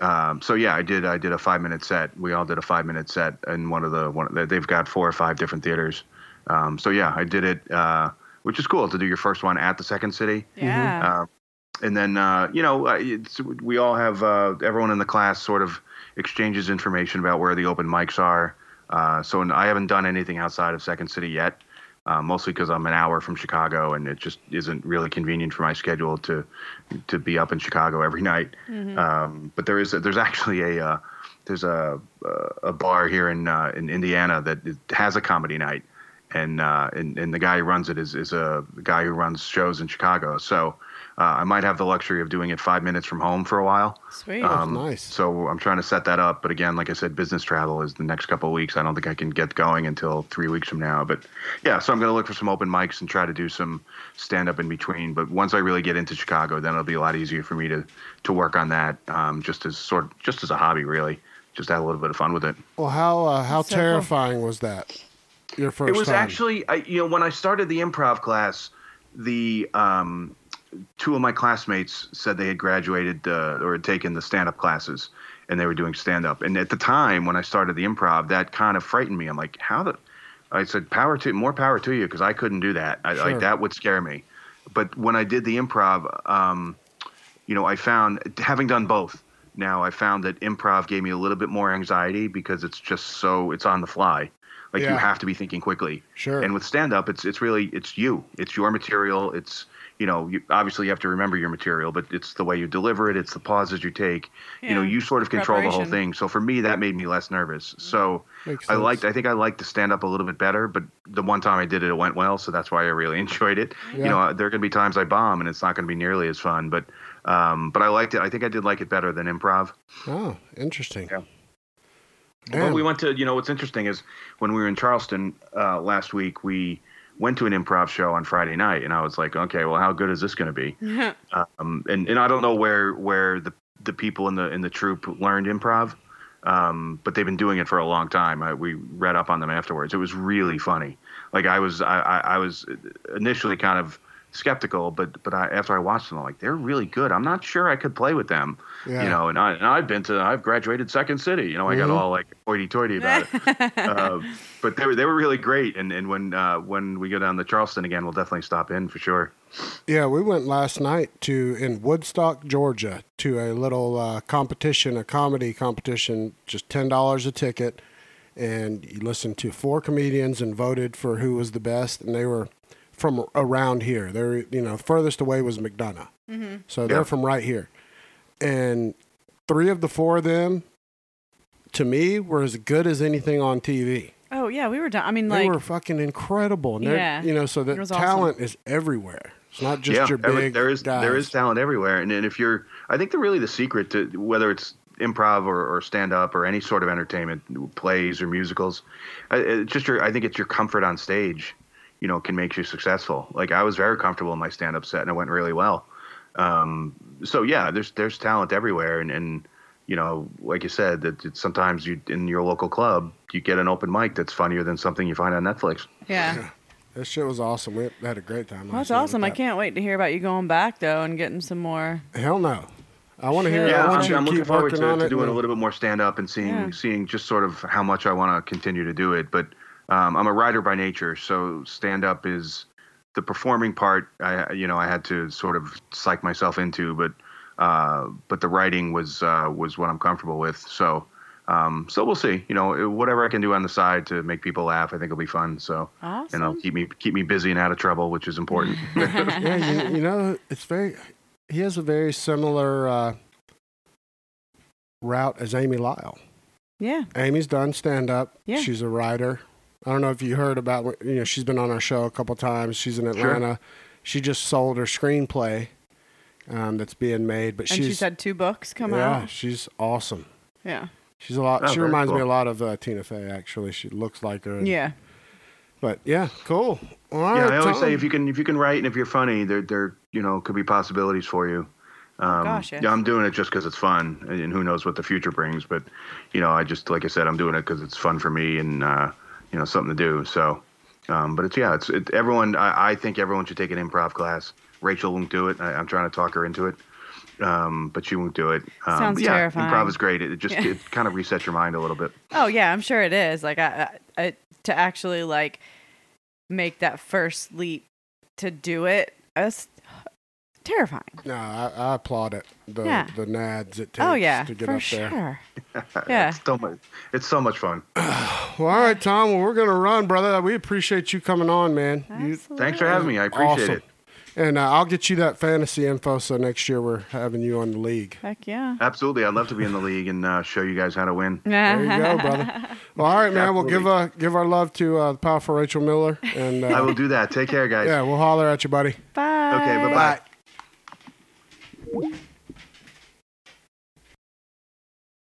Speaker 3: Um, so yeah, I did I did a five minute set. We all did a five minute set in one of the one. They've got four or five different theaters. Um, so yeah, I did it, uh, which is cool to do your first one at the Second City.
Speaker 1: yeah.
Speaker 3: Uh, and then uh, you know it's, we all have uh, everyone in the class sort of exchanges information about where the open mics are. Uh, so I haven't done anything outside of Second City yet, uh, mostly because I'm an hour from Chicago and it just isn't really convenient for my schedule to to be up in Chicago every night. Um, but there is a, there's actually a uh, there's a a bar here in uh, in Indiana that has a comedy night, and uh, and and the guy who runs it is is a guy who runs shows in Chicago. So uh, I might have the luxury of doing it five minutes from home for a while.
Speaker 1: Sweet.
Speaker 3: Um,
Speaker 2: nice.
Speaker 3: So I'm trying to set that up. But again, like I said, business travel is the next couple of weeks. I don't think I can get going until three weeks from now. But yeah, so I'm going to look for some open mics and try to do some stand up in between. But once I really get into Chicago, then it'll be a lot easier for me to to work on that, um, just as sort just as a hobby, really. Just have a little bit of fun with it.
Speaker 2: Well, how uh, how
Speaker 1: So cool.
Speaker 2: terrifying was that? Your first
Speaker 3: It was
Speaker 2: time.
Speaker 3: actually, I, you know, when I started the improv class, the um, two of my classmates said they had graduated uh, or had taken the stand-up classes, and they were doing stand-up. And at the time when I started the improv, that kind of frightened me. I'm like, how the? I said, power to more power to you, because I couldn't do that. I,
Speaker 2: Sure.
Speaker 3: Like that would scare me. But when I did the improv, um, you know, I found having done both. Now I found that improv gave me a little bit more anxiety because it's just so it's on the fly. Like
Speaker 2: Yeah.
Speaker 3: you have to be thinking quickly.
Speaker 2: Sure.
Speaker 3: And with stand up, it's it's really it's you. It's your material. It's you know, you, obviously you have to remember your material, but it's the way you deliver it. It's the pauses you take. You know, you sort of control the whole thing. So for me, that made me less nervous. So
Speaker 2: Makes
Speaker 3: I
Speaker 2: sense.
Speaker 3: liked. I think I liked to stand up a little bit better. But the one time I did it, it went well. So that's why I really enjoyed it.
Speaker 2: Yeah.
Speaker 3: You know, there are going to be times I bomb, and it's not going to be nearly as fun. But um, but I liked it. I think I did like it better than improv.
Speaker 2: Oh, interesting.
Speaker 3: Yeah.
Speaker 2: Damn.
Speaker 3: But we went to, you know, what's interesting is when we were in Charleston uh, last week, we went to an improv show on Friday night, and I was like, okay, well, how good is this going to be? Um, and and I don't know where where the the people in the in the troupe learned improv, um, but they've been doing it for a long time. I, we read up on them afterwards. It was really funny. Like I was I, I, I was initially kind of skeptical, but but I, after I watched them, I'm like, they're really good. I'm not sure I could play with them.
Speaker 2: Yeah.
Speaker 3: You know, and I and I've been to I've graduated Second City. You know, I got
Speaker 2: Mhm.
Speaker 3: all like hoity-toity about it. uh, but they were they were really great. And and when uh, when we go down to Charleston again, we'll definitely stop in for sure.
Speaker 2: Yeah, we went last night to in Woodstock, Georgia, to a little uh, competition, a comedy competition, just ten dollars a ticket, and you listened to four comedians and voted for who was the best, and they were from around here. They're you know furthest away was McDonough,
Speaker 1: Mm-hmm.
Speaker 2: so they're
Speaker 3: Yeah.
Speaker 2: from right here, and three of the four of them, to me, were as good as anything on TV.
Speaker 1: Oh yeah, we were done. I mean, like,
Speaker 2: They
Speaker 1: like
Speaker 2: were fucking incredible. And
Speaker 1: Yeah.
Speaker 2: you know, so the
Speaker 1: It was awesome.
Speaker 2: talent is everywhere. It's not just
Speaker 3: yeah,
Speaker 2: your
Speaker 3: every-
Speaker 2: big
Speaker 3: there is
Speaker 2: guys.
Speaker 3: there is talent everywhere, and, and if you're, I think the really the secret to whether it's improv or, or stand up or any sort of entertainment, plays or musicals, uh, it's just your. I think it's your comfort on stage, you know, can make you successful. Like I was very comfortable in my stand up set, and it went really well. Um, so yeah, there's there's talent everywhere, and and you know, like you said, that it's sometimes you in your local club you get an open mic that's funnier than something you find on Netflix.
Speaker 1: yeah.
Speaker 2: This shit was awesome. We had a great time.
Speaker 1: Well, that's
Speaker 2: night with
Speaker 1: awesome. I
Speaker 2: that.
Speaker 1: can't wait to hear about you going back though and getting some more.
Speaker 2: Hell no. I want to hear.
Speaker 1: Yeah,
Speaker 2: I
Speaker 3: Yeah,
Speaker 2: want
Speaker 3: I'm,
Speaker 2: you
Speaker 3: I'm
Speaker 2: to
Speaker 3: looking forward to, to
Speaker 2: it.
Speaker 3: doing a little bit more stand up and seeing
Speaker 1: Yeah.
Speaker 3: seeing just sort of how much I want to continue to do it. But um, I'm a writer by nature, so stand up is the performing part. I you know I had to sort of psych myself into, but uh, but the writing was uh, was what I'm comfortable with. So. Um, so we'll see. You know, whatever I can do on the side to make people laugh, I think it'll be fun. So,
Speaker 1: Awesome.
Speaker 3: and it'll keep me keep me busy and out of trouble, which is important.
Speaker 2: yeah, you, you know, it's very. He has a very similar uh, route as Amy Lyle.
Speaker 1: yeah.
Speaker 2: Amy's done stand up.
Speaker 1: Yeah.
Speaker 2: She's a writer. I don't know if you heard about. You know, she's been on our show a couple times. She's in
Speaker 3: Sure.
Speaker 2: Atlanta. She just sold her screenplay um, that's being made, but
Speaker 1: And
Speaker 2: she's
Speaker 1: she's had two books come
Speaker 2: yeah,
Speaker 1: out.
Speaker 2: she's awesome.
Speaker 1: Yeah.
Speaker 2: She's a lot.
Speaker 3: Oh,
Speaker 2: she
Speaker 3: very
Speaker 2: reminds me a lot of uh, Tina Fey. Actually, she looks like her. and-
Speaker 1: Yeah.
Speaker 2: But yeah, cool. All
Speaker 3: yeah, I always
Speaker 2: Tom.
Speaker 3: say if you can if you can write and if you're funny, there there you know could be possibilities for you. Um,
Speaker 1: gosh, yes.
Speaker 3: Yeah, I'm doing it just because it's fun, and, and who knows what the future brings. But you know, I just like I said, I'm doing it because it's fun for me and uh, you know something to do. So, um, but it's yeah, it's it, everyone. I, I think everyone should take an improv class. Rachel won't do it. I, I'm trying to talk her into it, um, but she won't do it. Um,
Speaker 1: Sounds
Speaker 3: yeah,
Speaker 1: terrifying.
Speaker 3: improv is great. It, it just
Speaker 1: Yeah.
Speaker 3: it kind of resets your mind a little bit.
Speaker 1: Oh yeah, I'm sure it is. Like I, I, I to actually like make that first leap to do it. That's terrifying.
Speaker 2: No, I, I applaud it. The
Speaker 1: Yeah.
Speaker 2: the nads it takes
Speaker 1: Oh yeah,
Speaker 2: to get
Speaker 1: for
Speaker 2: up there.
Speaker 1: sure. Yeah.
Speaker 3: it's so much. It's so much fun.
Speaker 2: Well, all right, Tom. Well, we're gonna run, brother. We appreciate you coming on, man. You,
Speaker 3: Thanks for having me. I appreciate
Speaker 2: awesome.
Speaker 3: it.
Speaker 2: And uh, I'll get you that fantasy info so next year we're having you on the league.
Speaker 1: Heck yeah.
Speaker 3: Absolutely, I'd love to be in the league and uh, show you guys how to win.
Speaker 2: There you go, brother. Well, all right, man. We'll give uh, give our love to uh, the powerful Rachel Miller, and
Speaker 3: I
Speaker 2: uh,
Speaker 3: will do that. Take care, guys.
Speaker 2: yeah, we'll holler at you, buddy.
Speaker 1: Bye.
Speaker 3: Okay, bye-bye.
Speaker 2: Bye. Yeah.